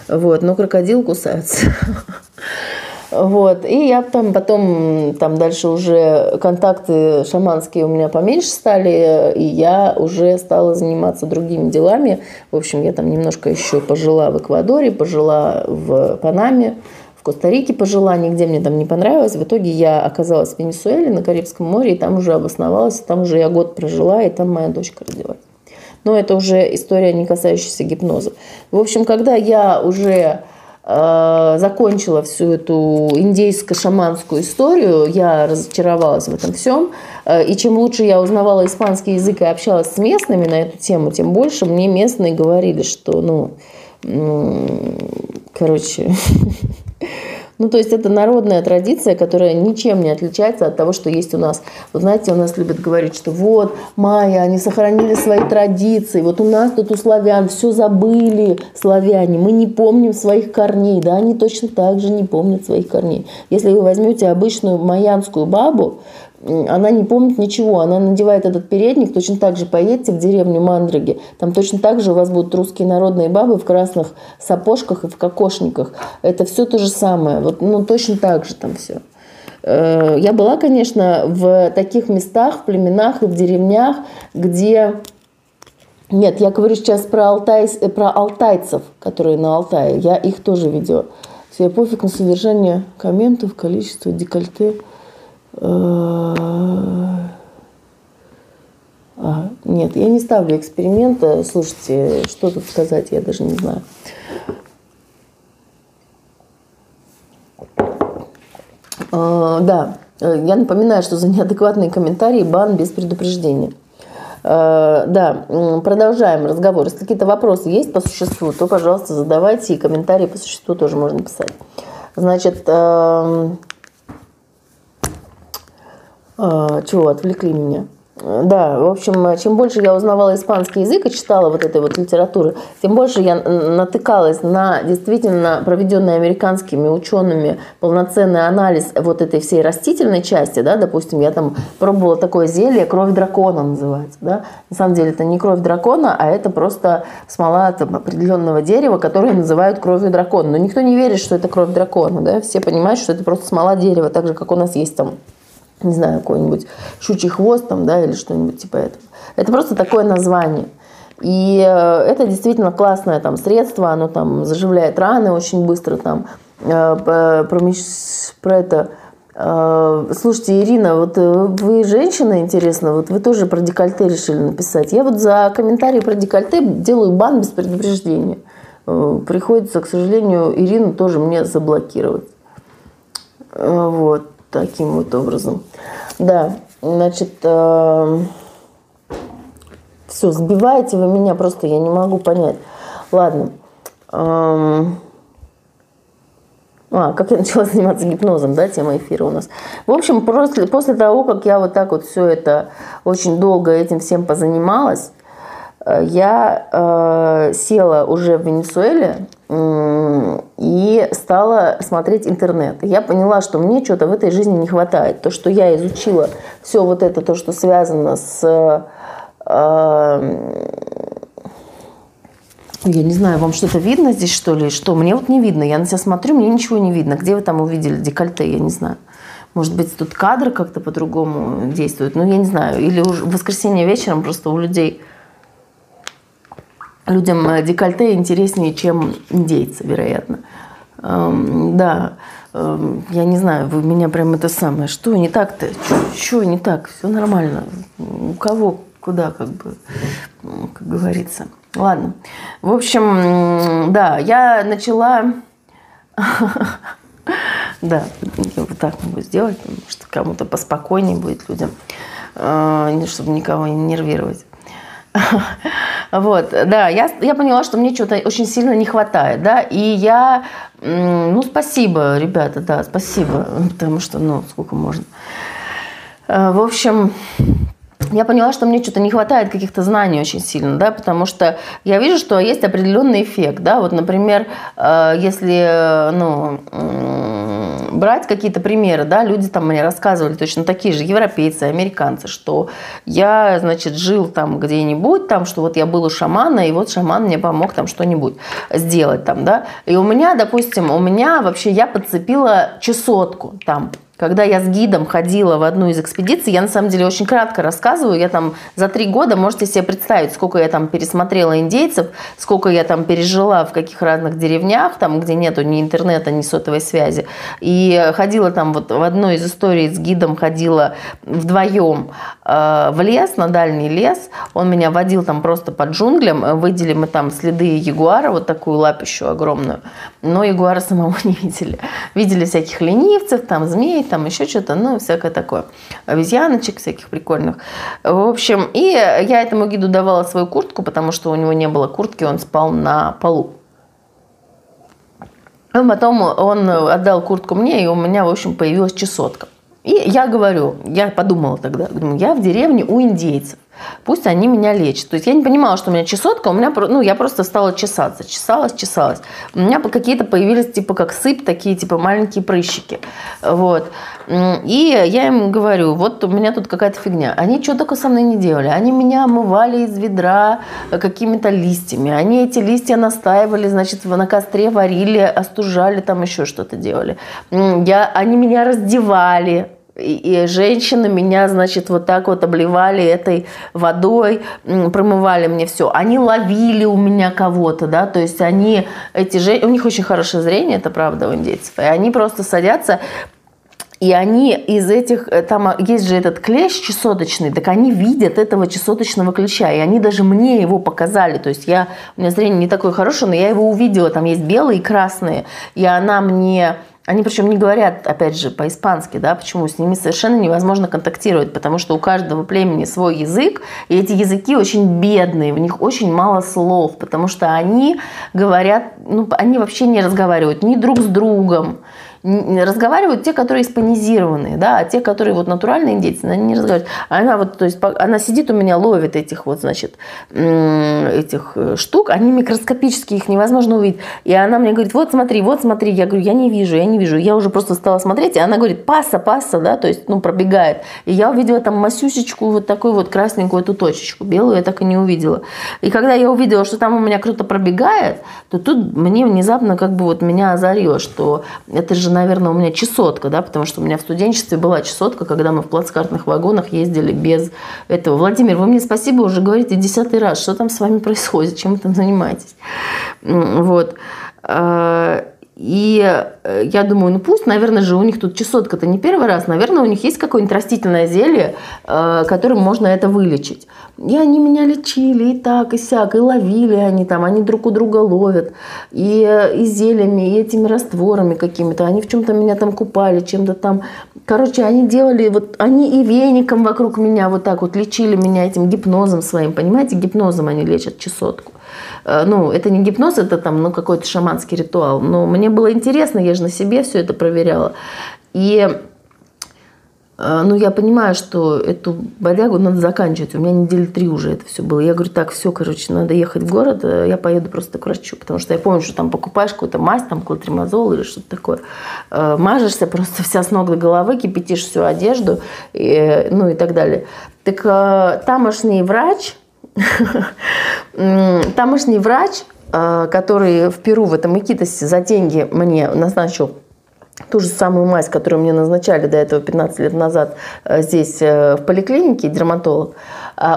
Вот, но крокодил кусается. <laughs> Вот. И я там потом, там дальше уже контакты шаманские у меня поменьше стали, и я уже стала заниматься другими делами. В общем, я там немножко еще пожила в Эквадоре, пожила в Панаме, в Коста-Рике пожила, нигде мне там не понравилось. В итоге я оказалась в Венесуэле на Карибском море, и там уже обосновалась, там уже я год прожила, и там моя дочка родилась. Но это уже история, не касающаяся гипноза. В общем, когда я уже закончила всю эту индейско-шаманскую историю, я разочаровалась в этом всем. Э, и чем лучше я узнавала испанский язык и общалась с местными на эту тему, тем больше мне местные говорили, что, ну, короче, <laughs> Ну, то есть это народная традиция, которая ничем не отличается от того, что есть у нас. Вот знаете, у нас любят говорить, что вот, майя, они сохранили свои традиции. Вот у нас тут у славян все забыли, славяне. Мы не помним своих корней. Да, они точно так же не помнят своих корней. Если вы возьмете обычную майянскую бабу, она не помнит ничего, она надевает этот передник, точно так же поедете в деревню Мандраги, там точно так же у вас будут русские народные бабы в красных сапожках и в кокошниках. Это все то же самое, вот, ну точно так же там все. Э, я была, конечно, в таких местах, в племенах и в деревнях, где... Нет, я говорю сейчас про, алтай... про алтайцев, которые на Алтае. Я их тоже видела. Все, пофиг на содержание комментов, количество декольте. А, нет, я не ставлю эксперимента. Слушайте, что тут сказать, я даже не знаю. А, да, я напоминаю, что за неадекватные комментарии бан без предупреждения. А, да, продолжаем разговор. Если какие-то вопросы есть по существу, то, пожалуйста, задавайте, и комментарии по существу тоже можно писать. Значит, а, чего, отвлекли меня. Да, в общем, чем больше я узнавала испанский язык и читала вот этой вот литературы, тем больше я натыкалась на действительно проведенный американскими учеными полноценный анализ вот этой всей растительной части, да, допустим, я там пробовала такое зелье, кровь дракона называется, да, на самом деле это не кровь дракона, а это просто смола там, определенного дерева, которое называют кровью дракона, но никто не верит, что это кровь дракона, да, все понимают, что это просто смола дерева, так же, как у нас есть там не знаю, какой-нибудь щучий хвост там, да, или что-нибудь типа этого. Это просто такое название. И это действительно классное там средство, оно там заживляет раны очень быстро, там про, про это Слушайте, Ирина, вот вы женщина, интересно, вот вы тоже про декольте решили написать. Я вот за комментарий про декольте делаю бан без предупреждения. Приходится, к сожалению, Ирину тоже мне заблокировать. Вот таким вот образом. Да, значит, э, все, сбиваете вы меня просто, я не могу понять. Ладно. Э, а, как я начала <laughs> заниматься гипнозом, да, тема эфира у нас. В общем, после, после того, как я вот так вот все это очень долго этим всем позанималась, я э, села уже в Венесуэле и стала смотреть интернет. я поняла, что мне что-то в этой жизни не хватает. То, что я изучила, все вот это, то, что связано с... Э, я не знаю, вам что-то видно здесь, что ли? Что? Мне вот не видно. Я на себя смотрю, мне ничего не видно. Где вы там увидели декольте? Я не знаю. Может быть, тут кадр как-то по-другому действует. Ну, я не знаю. Или уже в воскресенье вечером просто у людей людям э, декольте интереснее, чем индейцы, вероятно. Эм, да, эм, я не знаю, вы меня прям это самое. Что не так-то? Что не так? Все нормально. У кого, куда, как бы, как говорится. Ладно. В общем, да, я начала... <laughs> Да, вот так могу сделать, потому что кому-то поспокойнее будет людям, э, чтобы никого не нервировать. <laughs> Вот, да, я, я поняла, что мне чего-то очень сильно не хватает, да, и я, ну, спасибо, ребята, да, спасибо, <laughs> потому что, ну, сколько можно. Э, в общем, я поняла, что мне что-то не хватает каких-то знаний очень сильно, да, потому что я вижу, что есть определенный эффект, да, вот, например, э, если, ну, брать какие-то примеры, да, люди там мне рассказывали точно такие же, европейцы, американцы, что я, значит, жил там где-нибудь, там, что вот я был у шамана, и вот шаман мне помог там что-нибудь сделать там, да, и у меня, допустим, у меня вообще, я подцепила чесотку там, когда я с гидом ходила в одну из экспедиций, я на самом деле очень кратко рассказываю, я там за три года, можете себе представить, сколько я там пересмотрела индейцев, сколько я там пережила в каких разных деревнях, там, где нету ни интернета, ни сотовой связи. И ходила там вот в одной из историй с гидом, ходила вдвоем э, в лес, на дальний лес. Он меня водил там просто по джунглям, выделили мы там следы ягуара, вот такую лапищу огромную, но ягуара <laughs> самого не видели. Видели всяких ленивцев, там змей, там еще что-то, ну, всякое такое. Обезьяночек всяких прикольных. В общем, и я этому гиду давала свою куртку, потому что у него не было куртки, он спал на полу. И потом он отдал куртку мне, и у меня, в общем, появилась чесотка. И я говорю, я подумала тогда, думаю, я в деревне у индейцев пусть они меня лечат. То есть я не понимала, что у меня чесотка, у меня, ну, я просто стала чесаться, чесалась, чесалась. У меня какие-то появились, типа, как сыпь, такие, типа, маленькие прыщики. Вот. И я им говорю, вот у меня тут какая-то фигня. Они что только со мной не делали. Они меня омывали из ведра какими-то листьями. Они эти листья настаивали, значит, на костре варили, остужали, там еще что-то делали. Я, они меня раздевали, и женщины меня, значит, вот так вот обливали этой водой, промывали мне все. Они ловили у меня кого-то, да, то есть они, эти же, у них очень хорошее зрение, это правда у индейцев, и они просто садятся и они из этих, э, там есть же этот клещ чесоточный, так они видят этого чесоточного клеща. И они даже мне его показали. То есть я, у меня зрение не такое хорошее, но я его увидела. Там есть белые и красные. И она мне они причем не говорят, опять же, по-испански, да, почему с ними совершенно невозможно контактировать, потому что у каждого племени свой язык, и эти языки очень бедные, в них очень мало слов, потому что они говорят, ну, они вообще не разговаривают ни друг с другом, разговаривают те, которые испанизированные, да, а те, которые вот натуральные индейцы, они не разговаривают. Она вот, то есть, она сидит у меня, ловит этих вот, значит, этих э, штук, они микроскопические, их невозможно увидеть. И она мне говорит, вот смотри, вот смотри. Я говорю, я не вижу, я не вижу. Я уже просто стала смотреть, и она говорит, паса, паса, да, то есть, ну, пробегает. И я увидела там масюсечку, вот такую вот красненькую эту точечку. Белую я так и не увидела. И когда я увидела, что там у меня кто-то пробегает, то тут мне внезапно как бы вот меня озарило, что это же же, наверное, у меня чесотка, да, потому что у меня в студенчестве была чесотка, когда мы в плацкартных вагонах ездили без этого. Владимир, вы мне спасибо уже говорите десятый раз, что там с вами происходит, чем вы там занимаетесь. Вот. И э, я думаю, ну пусть, наверное же, у них тут чесотка-то не первый раз, наверное, у них есть какое-нибудь растительное зелье, э, которым можно это вылечить. И они меня лечили, и так, и сяк, и ловили они там, они друг у друга ловят, и, э, и зельями, и этими растворами какими-то, они в чем-то меня там купали, чем-то там. Короче, они делали, вот они и веником вокруг меня вот так вот лечили меня этим гипнозом своим, понимаете, гипнозом они лечат чесотку. Э, ну, это не гипноз, это там, ну, какой-то шаманский ритуал. Но мне было интересно, я же на себе все это проверяла. И э, ну, я понимаю, что эту бодягу надо заканчивать. У меня недели три уже это все было. Я говорю, так, все, короче, надо ехать в город, э, я поеду просто к врачу. Потому что я помню, что там покупаешь какую-то мазь, там клотримазол или что-то такое. Мажешься просто вся с ног до головы, кипятишь всю одежду, и, ну и так далее. Так тамошний врач, Тамошний врач, э, который в Перу, в этом Икитосе, за деньги мне назначил ту же самую мазь, которую мне назначали до этого 15 лет назад э, здесь, э, в поликлинике, дерматолог,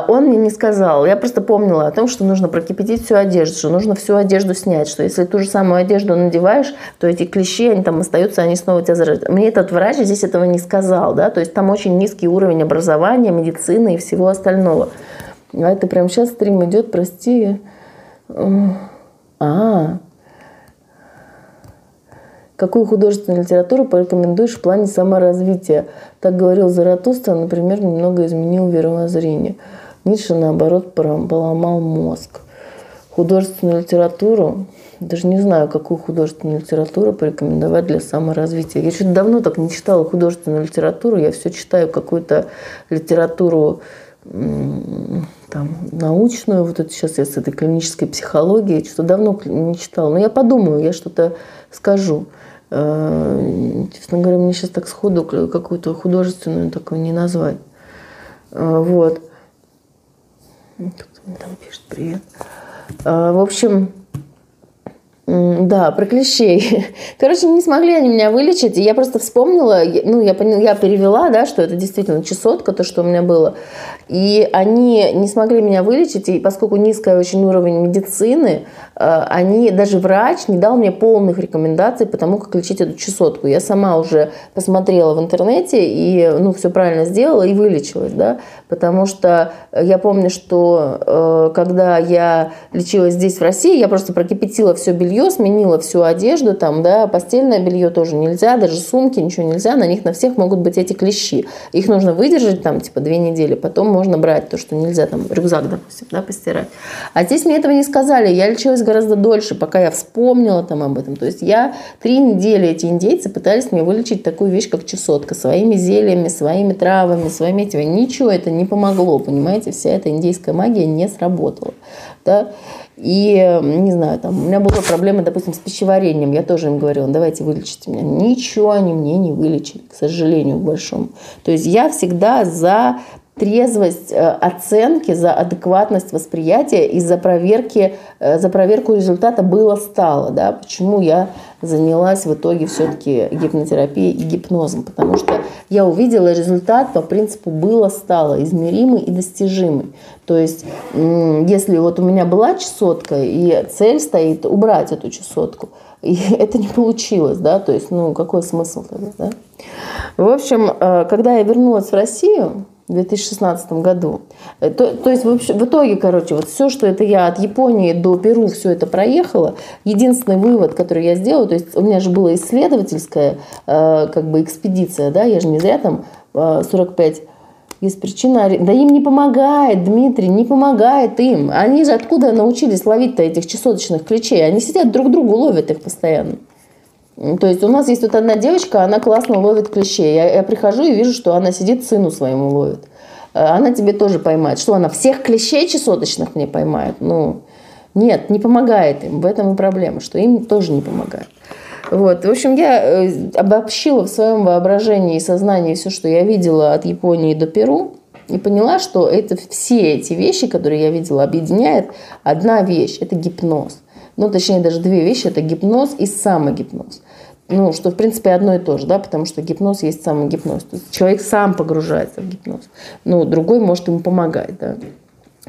он мне не сказал. Я просто помнила о том, что нужно прокипятить всю одежду, что нужно всю одежду снять, что если ту же самую одежду надеваешь, то эти клещи, они там остаются, они снова тебя заражают. Мне этот врач здесь этого не сказал, да, то есть там очень низкий уровень образования, медицины и всего остального. А это прям сейчас стрим идет, прости. А, Какую художественную литературу порекомендуешь в плане саморазвития? Так говорил Заратустра, например, немного изменил веровоззрение. Ницше, наоборот, поломал мозг. Художественную литературу, даже не знаю, какую художественную литературу порекомендовать для саморазвития. Я что-то давно так не читала художественную литературу, я все читаю какую-то литературу там, научную, вот это сейчас я с этой клинической психологией, что давно не читала. Но я подумаю, я что-то скажу. Э, честно говоря, мне сейчас так сходу какую-то художественную такую не назвать. Э, вот. Кто-то мне там пишет привет. Э, в общем, да, про клещей. <laughs> Короче, не смогли они меня вылечить. И я просто вспомнила, ну, я, поняла, я перевела, да, что это действительно чесотка, то, что у меня было. И они не смогли меня вылечить, и поскольку низкий очень уровень медицины, э, они, даже врач не дал мне полных рекомендаций по тому, как лечить эту чесотку. Я сама уже посмотрела в интернете и, ну, все правильно сделала и вылечилась, да, потому что я помню, что э, когда я лечилась здесь, в России, я просто прокипятила все белье сменила всю одежду, там, да, постельное белье тоже нельзя, даже сумки, ничего нельзя, на них на всех могут быть эти клещи. Их нужно выдержать там, типа, две недели, потом можно брать то, что нельзя, там, рюкзак, допустим, да, постирать. А здесь мне этого не сказали, я лечилась гораздо дольше, пока я вспомнила там об этом. То есть я три недели, эти индейцы пытались мне вылечить такую вещь, как чесотка, своими зельями, своими травами, своими этими. Ничего это не помогло, понимаете, вся эта индейская магия не сработала. Да? И, не знаю, там, у меня была проблема, допустим, с пищеварением. Я тоже им говорила, давайте вылечите меня. Ничего они мне не вылечили, к сожалению, большому. То есть я всегда за трезвость э, оценки, за адекватность восприятия и за, проверки, э, за проверку результата было-стало. Да? Почему я занялась в итоге все-таки гипнотерапией и гипнозом? Потому что я увидела результат по принципу было-стало, измеримый и достижимый. То есть, если вот у меня была чесотка, и цель стоит убрать эту чесотку, <laughs> и это не получилось, да, то есть, ну, какой смысл тогда, да? В общем, э, когда я вернулась в Россию, в 2016 году. Э, то, то есть в, итоге, короче, вот все, что это я от Японии до Перу, все это проехала. Единственный вывод, который я сделала, то есть у меня же была исследовательская э, как бы экспедиция, да, я же не зря там э, 45 есть причина, да им не помогает, Дмитрий, не помогает им. Они же откуда научились ловить-то этих чесоточных ключей? Они сидят друг другу, ловят их постоянно. То есть у нас есть вот одна девочка, она классно ловит клещей. Я, я прихожу и вижу, что она сидит, сыну своему ловит. Э, она тебе тоже поймает. Что она всех клещей чесоточных мне поймает? Ну, нет, не помогает им. В этом и проблема, что им тоже не помогает. Вот. В общем, я э, обобщила в своем воображении и сознании все, что я видела от Японии до Перу, и поняла, что это все эти вещи, которые я видела, объединяет одна вещь – это гипноз ну, точнее, даже две вещи – это гипноз и самогипноз. ну, что, в принципе, одно и то же, да, потому что гипноз есть самый гипноз. То есть человек сам погружается в гипноз. Ну, другой может ему помогать, да,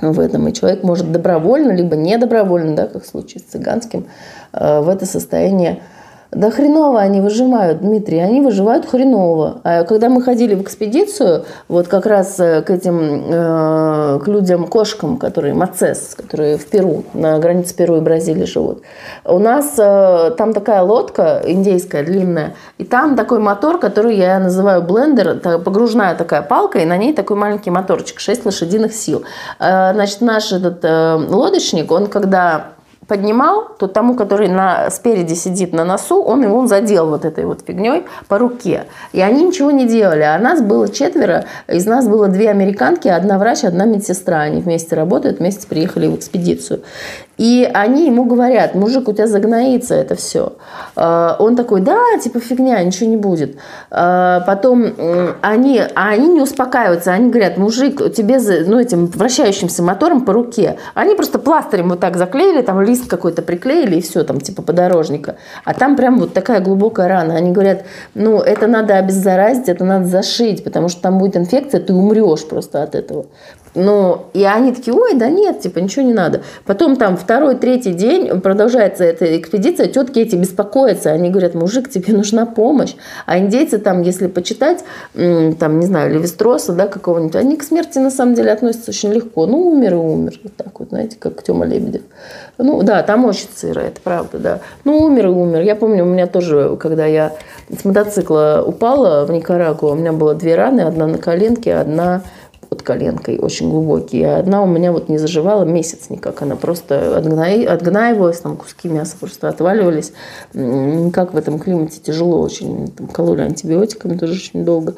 в этом. И человек может добровольно, либо недобровольно, да, как в случае с цыганским, э, в это состояние да хреново они выживают, Дмитрий, они выживают хреново. А когда мы ходили в экспедицию, вот как раз э, к этим, э, к людям-кошкам, которые мацес, которые в Перу, на границе Перу и Бразилии живут, у нас э, там такая лодка индейская, длинная, и там такой мотор, который я называю блендер, погружная такая палка, и на ней такой маленький моторчик, 6 лошадиных сил. Значит, наш этот лодочник, он когда поднимал, то тому, который на, спереди сидит на носу, он его задел вот этой вот фигней по руке. И они ничего не делали. А нас было четверо, из нас было две американки, одна врач, одна медсестра. Они вместе работают, вместе приехали в экспедицию. И они ему говорят, мужик, у тебя загноится это все. А, он такой, да, типа фигня, ничего не будет. А, потом они, а они не успокаиваются, они говорят, мужик, тебе ну, этим вращающимся мотором по руке. Они просто пластырем вот так заклеили, там лист какой-то приклеили и все, там типа подорожника. А там прям вот такая глубокая рана. Они говорят, ну это надо обеззаразить, это надо зашить, потому что там будет инфекция, ты умрешь просто от этого. Ну, и они такие, ой, да нет, типа, ничего не надо. Потом там второй, третий день продолжается эта экспедиция, тетки эти беспокоятся, они говорят, мужик, тебе нужна помощь. А индейцы там, если почитать, там, не знаю, Левистроса, да, какого-нибудь, они к смерти на самом деле относятся очень легко. Ну, умер и умер. Вот так вот, знаете, как Тёма Лебедев. Ну, да, там очень сыро, это правда, да. Ну, умер и умер. Я помню, у меня тоже, когда я с мотоцикла упала в Никарагуа, у меня было две раны, одна на коленке, одна под коленкой очень глубокие. И одна у меня вот не заживала месяц никак. Она просто отгна... отгнаивалась, там куски мяса просто отваливались. Никак в этом климате тяжело очень. Там, кололи антибиотиками тоже очень долго.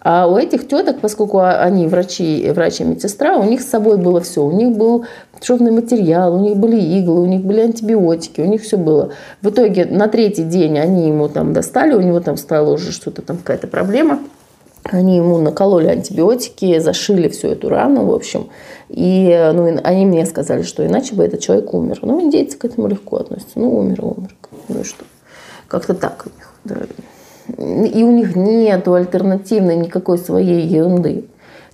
А у этих теток, поскольку они врачи, врачи медсестра, у них с собой было все. У них был шовный материал, у них были иглы, у них были антибиотики, у них все было. В итоге на третий день они ему там достали, у него там стало уже что-то там какая-то проблема – они ему накололи антибиотики, зашили всю эту рану, в общем. И ну, они мне сказали, что иначе бы этот человек умер. Ну, индейцы к этому легко относятся. Ну, умер, умер. Ну и что? Как-то так у них. Да. И у них нет альтернативной никакой своей ерунды.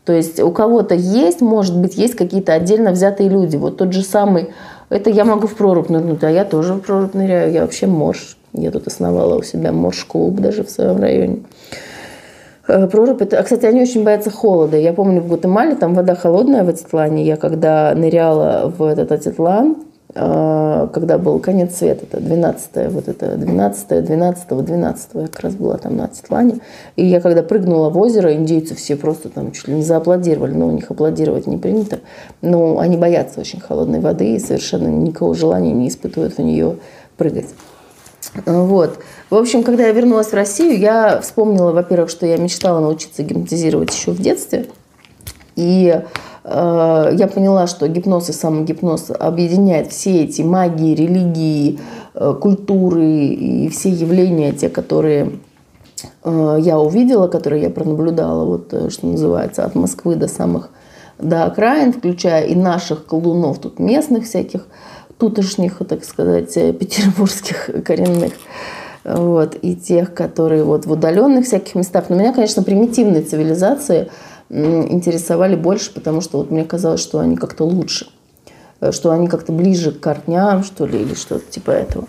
То есть у кого-то есть, может быть, есть какие-то отдельно взятые люди. Вот тот же самый, это я могу в прорубь нырнуть, а я тоже в прорубь ныряю, я вообще морж. Я тут основала у себя морж-клуб даже в своем районе. Э, прорубь. Это, кстати, они очень боятся холода. Я помню, в Гватемале там вода холодная в Атитлане. Я когда ныряла в этот Атитлан, э, когда был конец света, это 12 вот это 12 12 12 я как раз была там на Атитлане. И я когда прыгнула в озеро, индейцы все просто там чуть ли не зааплодировали. Но у них аплодировать не принято. Но они боятся очень холодной воды и совершенно никакого желания не испытывают в нее прыгать. Вот. В общем, когда я вернулась в Россию, я вспомнила, во-первых, что я мечтала научиться гипнотизировать еще в детстве. И э, я поняла, что гипноз и самогипноз объединяет все эти магии, религии, э, культуры и все явления, те, которые э, я увидела, которые я пронаблюдала, вот э, что называется, от Москвы до самых до окраин, включая и наших колдунов, тут местных всяких, тутошних, так сказать, э, петербургских коренных. Вот, и тех, которые вот в удаленных всяких местах. Но меня, конечно, примитивные цивилизации интересовали больше, потому что вот мне казалось, что они как-то лучше, э, что они как-то ближе к корням, что ли, или что-то типа этого.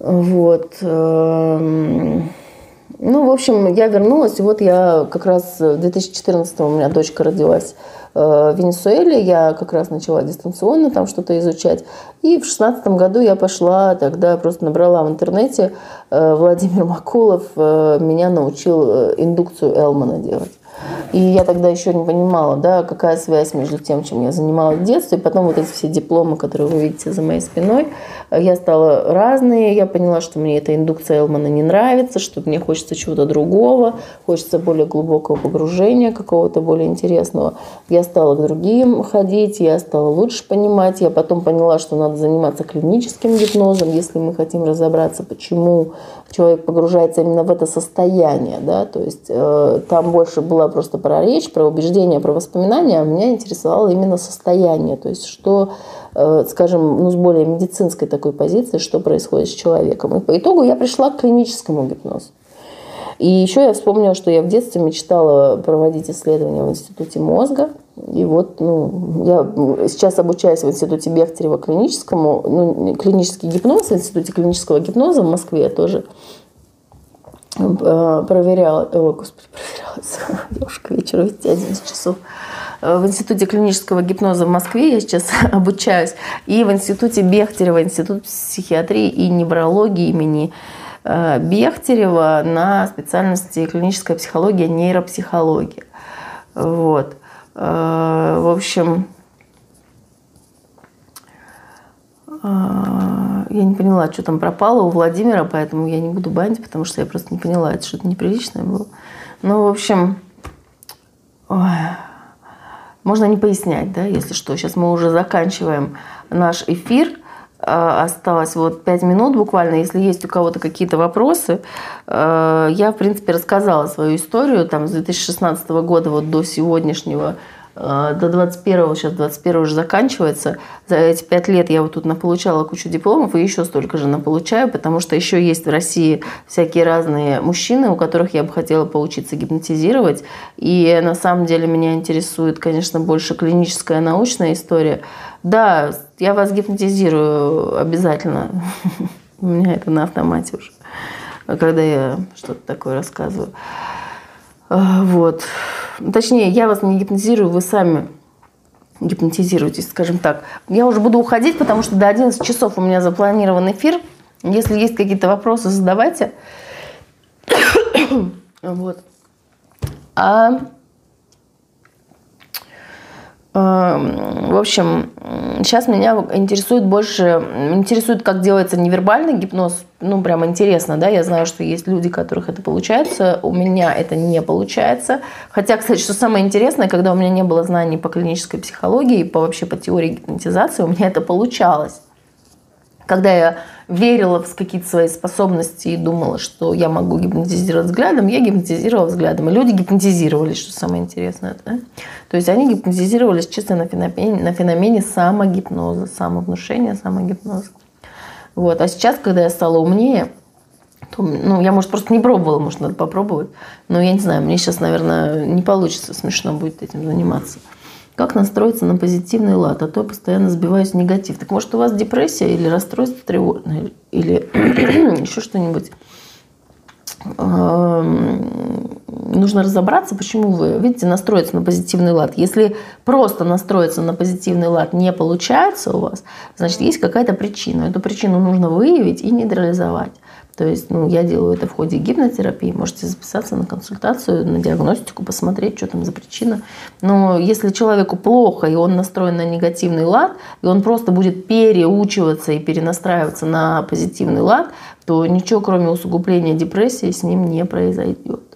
Вот. Ну, в общем, я вернулась, и вот я как раз в 2014 у меня дочка родилась Э, в Венесуэле. Я как раз начала дистанционно там что-то изучать. И в шестнадцатом году я пошла, тогда просто набрала в интернете э, Владимир Макулов э, меня научил индукцию Элмана делать. И я тогда еще не понимала, да, какая связь между тем, чем я занималась в детстве, и потом вот эти все дипломы, которые вы видите за моей спиной, я стала разные, я поняла, что мне эта индукция Элмана не нравится, что мне хочется чего-то другого, хочется более глубокого погружения, какого-то более интересного. Я стала к другим ходить, я стала лучше понимать, я потом поняла, что надо заниматься клиническим гипнозом, если мы хотим разобраться, почему человек погружается именно в это состояние, да, то есть э, там больше была просто про речь, про убеждения, про воспоминания, а меня интересовало именно состояние, то есть что э, скажем, ну, с более медицинской такой позиции, что происходит с человеком. И по итогу я пришла к клиническому гипнозу. И еще я вспомнила, что я в детстве мечтала проводить исследования в Институте мозга. И вот ну, я сейчас обучаюсь в Институте Бехтерева клиническому, ну, клинический гипноз, в Институте клинического гипноза в Москве я тоже э, проверяла, ой, господи, <laughs> проверялась, девушка, вечер, ведь 11 часов. Э, в Институте клинического гипноза в Москве я сейчас <laughs> обучаюсь, и в Институте Бехтерева, Институт психиатрии и неврологии имени Э, Бехтерева на специальности клиническая психология, нейропсихология. Вот. Э, в общем, э, я не поняла, что там пропало у Владимира, поэтому я не буду банить, потому что я просто не поняла, это что-то неприличное было. Ну, в общем, ой, можно не пояснять, да, если что. Сейчас мы уже заканчиваем наш эфир – осталось вот пять минут буквально. Если есть у кого-то какие-то вопросы, э, я, в принципе, рассказала свою историю там, с 2016 года вот до сегодняшнего до 21 сейчас 21 уже заканчивается. За эти пять лет я вот тут наполучала кучу дипломов и еще столько же наполучаю, потому что еще есть в России всякие разные мужчины, у которых я бы хотела поучиться гипнотизировать. И на самом деле меня интересует, конечно, больше клиническая научная история. Да, я вас гипнотизирую обязательно. <laughs> У меня это на автомате уже, когда я что-то такое рассказываю. А, вот. Точнее, я вас не гипнотизирую, вы сами гипнотизируетесь, скажем так. Я уже буду уходить, потому что до 11 часов у меня запланирован эфир. Если есть какие-то вопросы, задавайте. <coughs> вот. А в общем, сейчас меня интересует больше, интересует, как делается невербальный гипноз. Ну, прям интересно, да, я знаю, что есть люди, которых это получается, у меня это не получается. Хотя, кстати, что самое интересное, когда у меня не было знаний по клинической психологии, по вообще по теории гипнотизации, у меня это получалось. Когда я верила в какие-то свои способности и думала, что я могу гипнотизировать взглядом, я гипнотизировала взглядом. И люди гипнотизировались, что самое интересное. Да? То есть они гипнотизировались чисто на феномене, на феномене самогипноза, самовнушения, самогипноза. Вот. А сейчас, когда я стала умнее, то, ну, я, может, просто не пробовала, может, надо попробовать. Но я не знаю, мне сейчас, наверное, не получится смешно будет этим заниматься. Как настроиться на позитивный лад, а то я постоянно сбиваюсь в негатив. Так может у вас депрессия или расстройство тревожное, или <clears throat> еще что-нибудь. Нужно разобраться, почему вы, видите, настроиться на позитивный лад. Если просто настроиться на позитивный лад не получается у вас, значит, есть какая-то причина. Эту причину нужно выявить и нейтрализовать. То есть ну, я делаю это в ходе гипнотерапии. Можете записаться на консультацию, на диагностику, посмотреть, что там за причина. Но если человеку плохо, и он настроен на негативный лад, и он просто будет переучиваться и перенастраиваться на позитивный лад, то ничего, кроме усугубления депрессии, с ним не произойдет.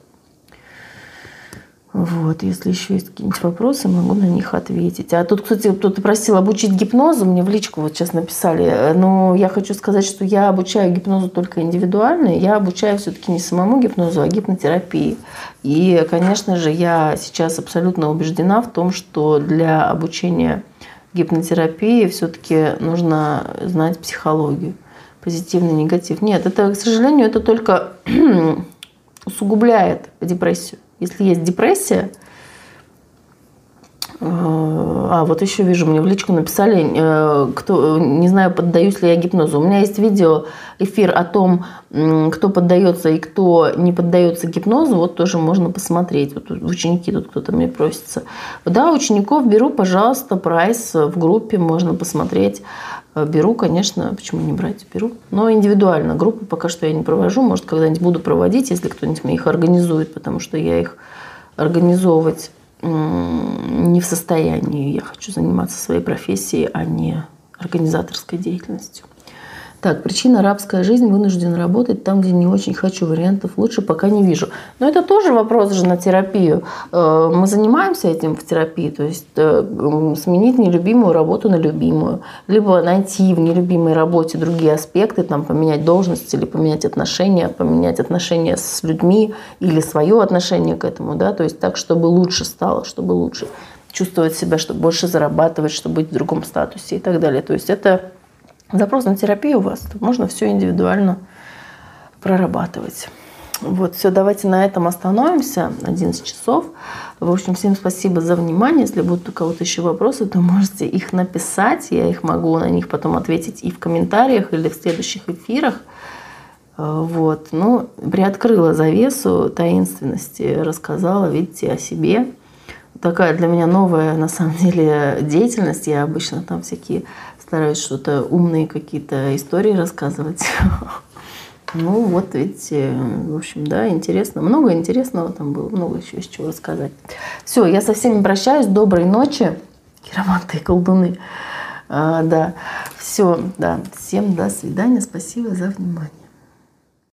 Вот, если еще есть какие-нибудь вопросы, могу на них ответить. А тут, кстати, кто-то просил обучить гипнозу, мне в личку вот сейчас написали. Но я хочу сказать, что я обучаю гипнозу только индивидуально. Я обучаю все-таки не самому гипнозу, а гипнотерапии. И, конечно же, я сейчас абсолютно убеждена в том, что для обучения гипнотерапии все-таки нужно знать психологию. Позитивный, негатив. Нет, это, к сожалению, это только <clears throat> усугубляет депрессию. Если есть депрессия, э, а, вот еще вижу, мне в личку написали, э, кто, не знаю, поддаюсь ли я гипнозу. У меня есть видео, эфир о том, кто поддается и кто не поддается гипнозу. Вот тоже можно посмотреть. Вот ученики тут кто-то мне просится. Да, учеников беру, пожалуйста, прайс в группе, можно посмотреть. Э, беру, конечно, почему не брать, беру. Но индивидуально. Группы пока что я не провожу. Может, когда-нибудь буду проводить, если кто-нибудь мне их организует, потому что я их организовывать не в состоянии. Я хочу заниматься своей профессией, а не организаторской деятельностью. Так, причина рабская жизнь, вынужден работать там, где не очень хочу, вариантов лучше пока не вижу. Но это тоже вопрос же на терапию. Э, мы занимаемся этим в терапии, то есть э, сменить нелюбимую работу на любимую, либо найти в нелюбимой работе другие аспекты, там, поменять должность или поменять отношения, поменять отношения с людьми или свое отношение к этому, да, то есть так, чтобы лучше стало, чтобы лучше. чувствовать себя, чтобы больше зарабатывать, чтобы быть в другом статусе и так далее. То есть это запрос на терапию у вас. Тут можно все индивидуально прорабатывать. Вот, все, давайте на этом остановимся. 11 часов. В общем, всем спасибо за внимание. Если будут у кого-то еще вопросы, то <laughs> можете их написать. Я их могу на них потом ответить и в комментариях, или в следующих эфирах. Э, вот. Ну, приоткрыла завесу таинственности, рассказала, видите, о себе. Такая для меня новая, на самом деле, <laughs> деятельность. Я обычно там всякие стараюсь что-то умные какие-то истории рассказывать. <laughs> Ну, вот видите, в общем, да, интересно. Много интересного там было, много еще из чего рассказать. Все, я со всеми прощаюсь. Доброй ночи, хироманты и колдуны. А, да, все, да, всем до свидания. Спасибо за внимание.